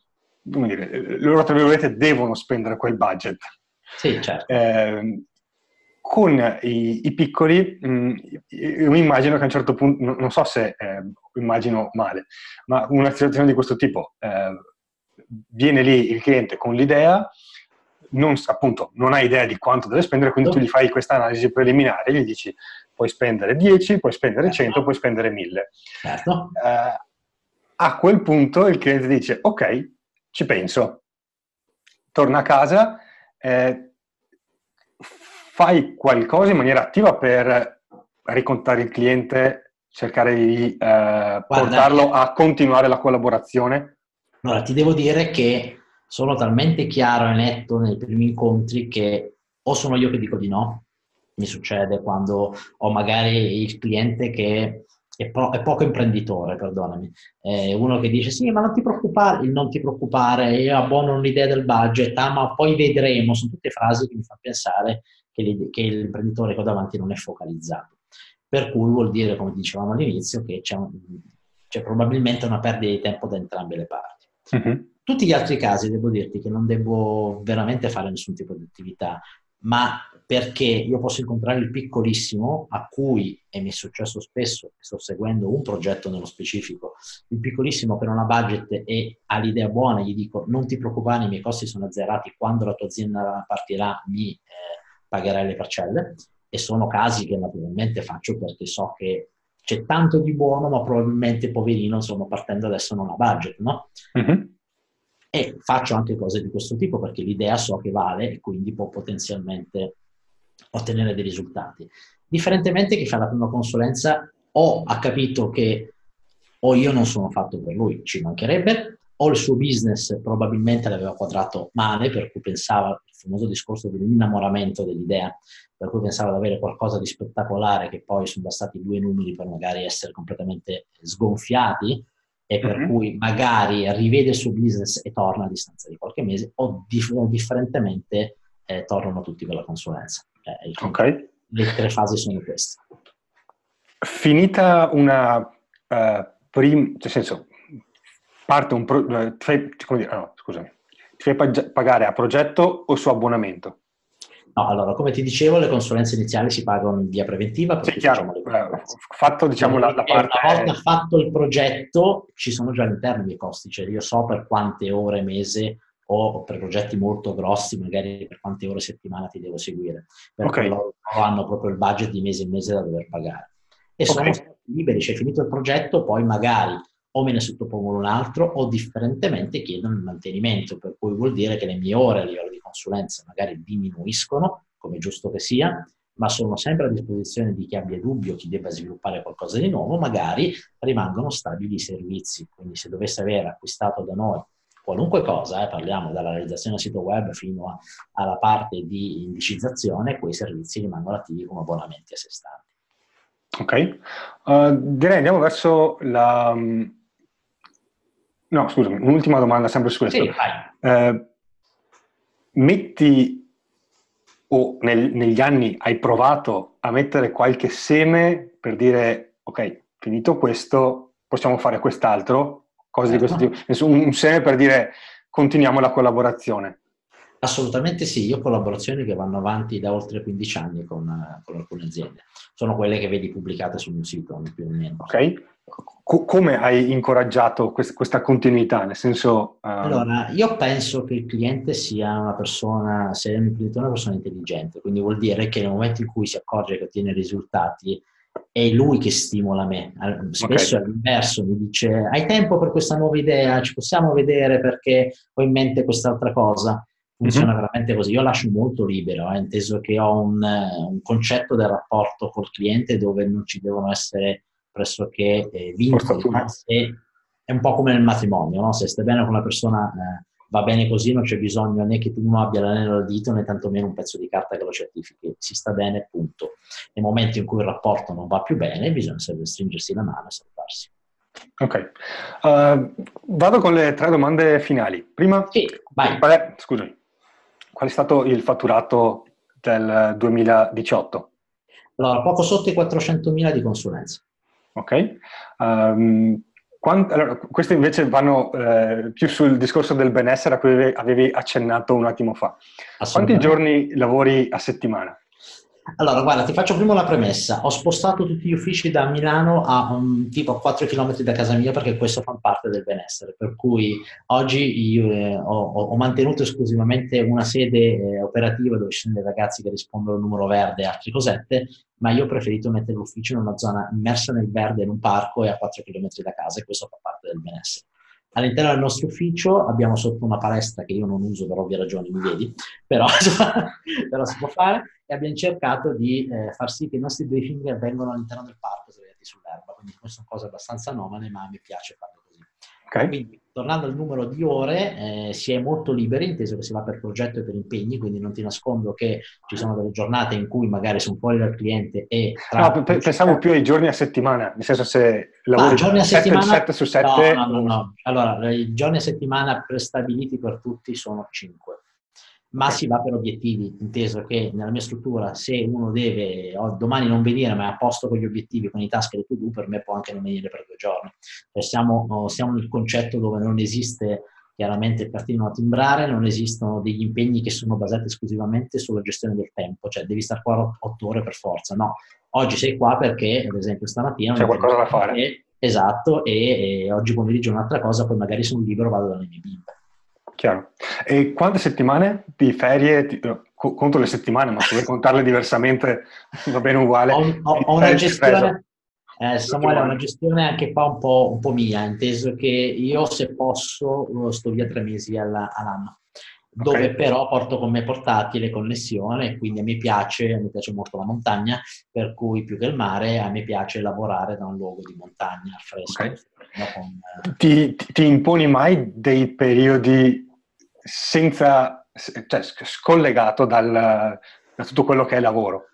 come dire, loro, tra virgolette, devono spendere quel budget. Sì, certo. Eh, con i, i piccoli, mh, mm, io mi immagino che a un certo punto, non so se eh, immagino male, ma una situazione di questo tipo, eh, viene lì il cliente con l'idea, non, appunto non ha idea di quanto deve spendere, quindi tu gli fai questa analisi preliminare, gli dici puoi spendere 10, puoi spendere 100, certo. puoi spendere 1000. Certo. Eh, a quel punto il cliente dice ok, ci penso, torna a casa, eh, fai qualcosa in maniera attiva per ricontare il cliente, cercare di eh, portarlo a continuare la collaborazione? Allora, ti devo dire che sono talmente chiaro e netto nei primi incontri che o sono io che dico di no, mi succede quando ho magari il cliente che è, po- è poco imprenditore, perdonami, è uno che dice sì, ma non ti preoccupare, il non ti preoccupare, io abbono un'idea del budget, ah, ma poi vedremo, sono tutte frasi che mi fanno pensare che, che l'imprenditore che ho davanti non è focalizzato. Per cui vuol dire, come dicevamo all'inizio, che c'è, un, c'è probabilmente una perdita di tempo da entrambe le parti. Uh-huh. Tutti gli altri casi devo dirti che non devo veramente fare nessun tipo di attività, ma perché io posso incontrare il piccolissimo a cui, e mi è successo spesso, sto seguendo un progetto nello specifico, il piccolissimo che non ha budget e ha l'idea buona, gli dico non ti preoccupare, i miei costi sono azzerati, quando la tua azienda partirà mi eh, pagherai le parcelle e sono casi che naturalmente faccio perché so che c'è tanto di buono, ma probabilmente poverino, insomma, partendo adesso non ha budget, no? Uh-huh. E faccio anche cose di questo tipo perché l'idea so che vale e quindi può potenzialmente ottenere dei risultati. Differentemente chi fa la prima consulenza o ha capito che o io non sono fatto per lui, ci mancherebbe, o il suo business probabilmente l'aveva quadrato male, per cui pensava, il famoso discorso dell'innamoramento dell'idea, per cui pensava di avere qualcosa di spettacolare che poi sono bastati due numeri per magari essere completamente sgonfiati e per uh-huh. cui magari rivede il suo business e torna a distanza di qualche mese o dif- differentemente eh, tornano tutti con la consulenza. Eh, ok. Le tre fasi sono queste. Finita una uh, prima, cioè senso, parte un pro, eh, ti fai, come dire, no, scusami, ti fai pagare a progetto o su abbonamento? No, allora, come ti dicevo, le consulenze iniziali si pagano in via preventiva. Sì, chiaro. Eh, fatto, diciamo, la, la parte... Una volta fatto il progetto, ci sono già all'interno dei costi. Cioè, io so per quante ore mese o per progetti molto grossi, magari per quante ore settimana ti devo seguire. Perché okay. loro hanno proprio il budget di mese in mese da dover pagare. E okay. sono liberi, cioè finito il progetto, poi magari o me ne sottopongono un altro o differentemente chiedono il mantenimento, per cui vuol dire che le mie ore a livello di consulenza magari diminuiscono, come giusto che sia, ma sono sempre a disposizione di chi abbia dubbio, chi debba sviluppare qualcosa di nuovo, magari rimangono stabili i servizi. Quindi se dovesse aver acquistato da noi qualunque cosa, eh, parliamo dalla realizzazione del sito web fino a, alla parte di indicizzazione, quei servizi rimangono attivi come abbonamenti a sé stanti. Ok, uh, direi andiamo verso la, No, scusami, un'ultima domanda sempre su questo. Sì, eh, metti o nel, negli anni hai provato a mettere qualche seme per dire ok, finito questo, possiamo fare quest'altro, cose di questo tipo, un, un seme per dire continuiamo la collaborazione. Assolutamente sì, io ho collaborazioni che vanno avanti da oltre 15 anni con, con alcune aziende. Sono quelle che vedi pubblicate sul mio sito, più o meno. Ok. Come hai incoraggiato quest- questa continuità? Nel senso... Uh... Allora, io penso che il cliente sia una persona, se è un una persona intelligente, quindi vuol dire che nel momento in cui si accorge che ottiene risultati, è lui che stimola me. Spesso okay. è l'inverso, mi dice hai tempo per questa nuova idea, ci possiamo vedere perché ho in mente quest'altra cosa funziona mm-hmm. veramente così. Io lascio molto libero, eh, inteso che ho un, un, concetto del rapporto col cliente dove non ci devono essere pressoché eh, vincoli. È un po' come nel matrimonio, no? se stai bene con una persona eh, va bene così, non c'è bisogno né che tu non abbia l'anello al dito né tantomeno un pezzo di carta che lo certifichi, si sta bene, punto. Nel momento in cui il rapporto non va più bene, bisogna sempre stringersi la mano e salutarsi. Ok, uh, vado con le tre domande finali. Prima, sì, vai. Qual scusami, qual è stato il fatturato del 2018? Allora, poco sotto i 400.000 di consulenza. Ok. Um, quant- allora, queste invece vanno eh, più sul discorso del benessere a cui avevi accennato un attimo fa. Quanti giorni lavori a settimana? Allora, guarda, ti faccio prima la premessa. Ho spostato tutti gli uffici da Milano a um, tipo a 4 km da casa mia perché questo fa parte del benessere. Per cui oggi io, eh, ho, ho, mantenuto esclusivamente una sede eh, operativa dove ci sono dei ragazzi che rispondono al numero verde e altre cosette, ma io ho preferito mettere l'ufficio in una zona immersa nel verde, in un parco e a 4 km da casa e questo fa parte del benessere. All'interno del nostro ufficio abbiamo sotto una palestra che io non uso per ovvie ragioni, mi vedi, però, però si può fare e abbiamo cercato di eh, far sì che i nostri briefing vengano all'interno del parco sdraiati sull'erba, quindi queste sono cose abbastanza anomale, ma mi piace farlo. Okay. Quindi, tornando al numero di ore, eh, si è molto liberi, inteso che si va per progetto e per impegni, quindi non ti nascondo che ci sono delle giornate in cui magari sono fuori dal cliente e... No, pensavo più ai giorni a settimana, nel senso se lavori ah, giorni a 7, settimana, 7 su 7... No, no, no, no. Allora, i giorni a settimana prestabiliti per tutti sono 5 ma si va per obiettivi, inteso che nella mia struttura se uno deve oh, domani non venire ma è a posto con gli obiettivi, con i task e le to-do, per me può anche non venire per due giorni. Cioè siamo, oh, siamo nel concetto dove non esiste chiaramente il cartino a timbrare, non esistono degli impegni che sono basati esclusivamente sulla gestione del tempo, cioè devi stare qua otto ore per forza, no. Oggi sei qua perché, ad esempio, stamattina... C'è qualcosa da fare. E, esatto, e, e oggi pomeriggio un'altra cosa, poi magari sono libero vado dalle mie bimbe. Chiaro. E quante settimane di ferie, ti, conto le settimane, ma se vuoi contarle diversamente va bene uguale. Ho, ho, ho una gestione, eh, Samuele, una gestione anche qua un po', un po', mia, inteso che io se posso sto via tre mesi alla, all'anno, dove okay. però porto con me portatile, connessione, quindi a me piace, a me piace molto la montagna, per cui più che il mare a me piace lavorare da un luogo di montagna fresco. Okay. Con, eh... ti, ti imponi mai dei periodi senza, cioè, scollegato dal, da tutto quello che è lavoro.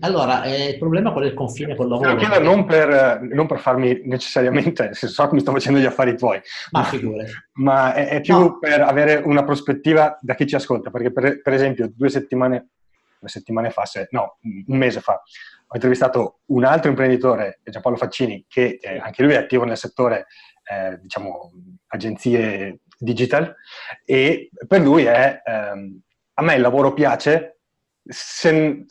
Allora, eh, il problema qual è il confine col lavoro? Perché... Non, per, non per farmi necessariamente, so che mi sto facendo gli affari tuoi, ma, ma è, è, più no. per avere una prospettiva da chi ci ascolta, perché per, per esempio due settimane, due settimane fa, se, no, un mese fa, ho intervistato un altro imprenditore, Giampaolo Faccini, che eh, anche lui è attivo nel settore, eh, diciamo, agenzie digital e per lui è ehm, a me il lavoro piace, se,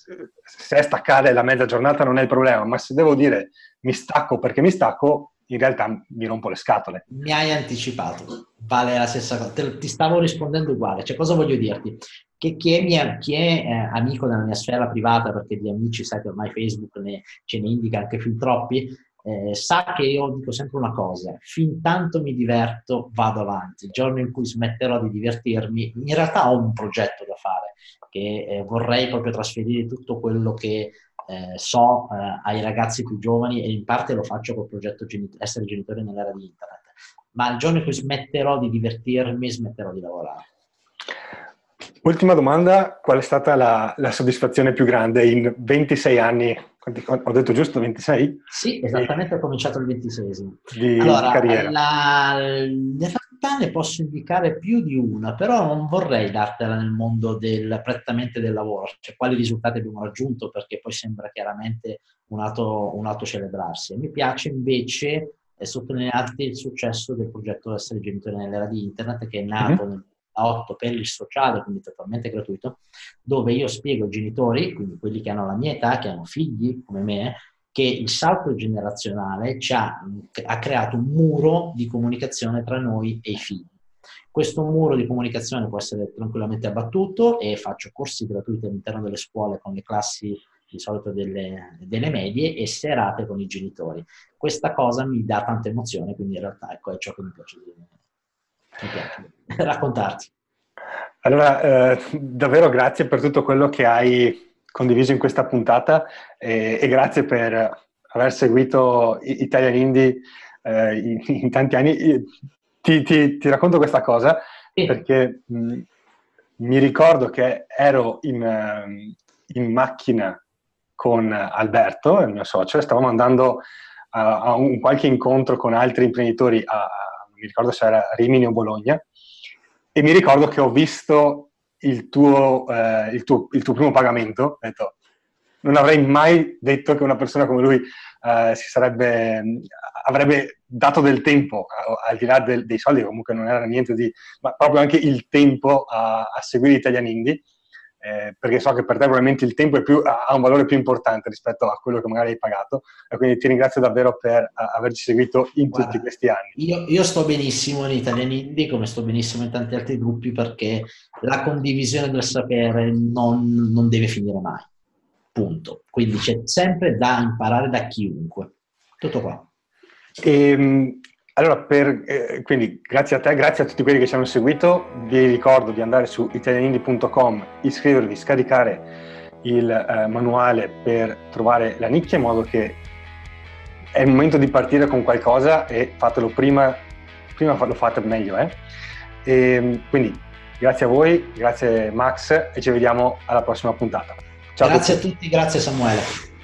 se, staccare la mezza giornata non è il problema, ma se devo dire mi stacco perché mi stacco, in realtà mi rompo le scatole. Mi hai anticipato, vale la stessa cosa, ti, ti stavo rispondendo uguale, cioè cosa voglio dirti? Che chi è, mia, chi è eh, amico della mia sfera privata, perché di amici sai che ormai Facebook ne, ce ne indica anche fin troppi, eh, sa che io dico sempre una cosa, fin tanto mi diverto vado avanti, il giorno in cui smetterò di divertirmi, in realtà ho un progetto da fare, che eh, vorrei proprio trasferire tutto quello che eh, so eh, ai ragazzi più giovani e in parte lo faccio col progetto genit- essere genitore nell'era di internet, ma il giorno in cui smetterò di divertirmi, smetterò di lavorare. Ultima domanda, qual è stata la, la soddisfazione più grande in 26 anni ho detto giusto 26? Sì, esattamente, ho cominciato il 26 di allora, carriera. La, in realtà ne posso indicare più di una, però non vorrei dartela nel mondo del, prettamente del lavoro, cioè quali risultati abbiamo raggiunto, perché poi sembra chiaramente un atto, un celebrarsi. Mi piace invece eh, sottolinearti il successo del progetto Essere genitore nell'era di Internet, che è nato mm-hmm. nel 8 per il sociale, quindi totalmente gratuito, dove io spiego ai genitori, quindi quelli che hanno la mia età, che hanno figli come me, che il salto generazionale ha, ha creato un muro di comunicazione tra noi e i figli. Questo muro di comunicazione può essere tranquillamente abbattuto e faccio corsi gratuiti all'interno delle scuole con le classi di solito delle, delle, medie e serate con i genitori. Questa cosa mi dà tanta emozione, quindi in realtà ecco, è ciò che mi piace dire mi piace raccontarti. Allora, eh, davvero grazie per tutto quello che hai condiviso in questa puntata e, e grazie per aver seguito Italian Indie eh, in, in, tanti anni. Ti, ti, ti, racconto questa cosa sì. perché mh, mi ricordo che ero in, in, macchina con Alberto, il mio socio, e stavamo andando a, a un qualche incontro con altri imprenditori a, mi ricordo se era Rimini o Bologna, e mi ricordo che ho visto il tuo, eh, il tuo, il tuo primo pagamento, ho detto, non avrei mai detto che una persona come lui eh, sarebbe, avrebbe dato del tempo, al di là del, dei soldi, comunque non era niente di, ma proprio anche il tempo a, a seguire Italian Indie eh, perché so che per te probabilmente il tempo più, ha un valore più importante rispetto a quello che magari hai pagato e quindi ti ringrazio davvero per averci seguito in Guarda, tutti questi anni. Io, io, sto benissimo in Italian Indie come sto benissimo in tanti altri gruppi perché la condivisione del sapere non, non deve finire mai, punto. Quindi c'è sempre da imparare da chiunque. Tutto qua. E, ehm, allora, per, eh, quindi grazie a te, grazie a tutti quelli che ci hanno seguito. Vi ricordo di andare su italianindi.com, iscrivervi, scaricare il eh, manuale per trovare la nicchia in modo che è il momento di partire con qualcosa e fatelo prima, prima lo fate meglio. Eh? E, ehm, quindi grazie a voi, grazie Max e ci vediamo alla prossima puntata. Ciao grazie a tutti, a tutti grazie Samuele.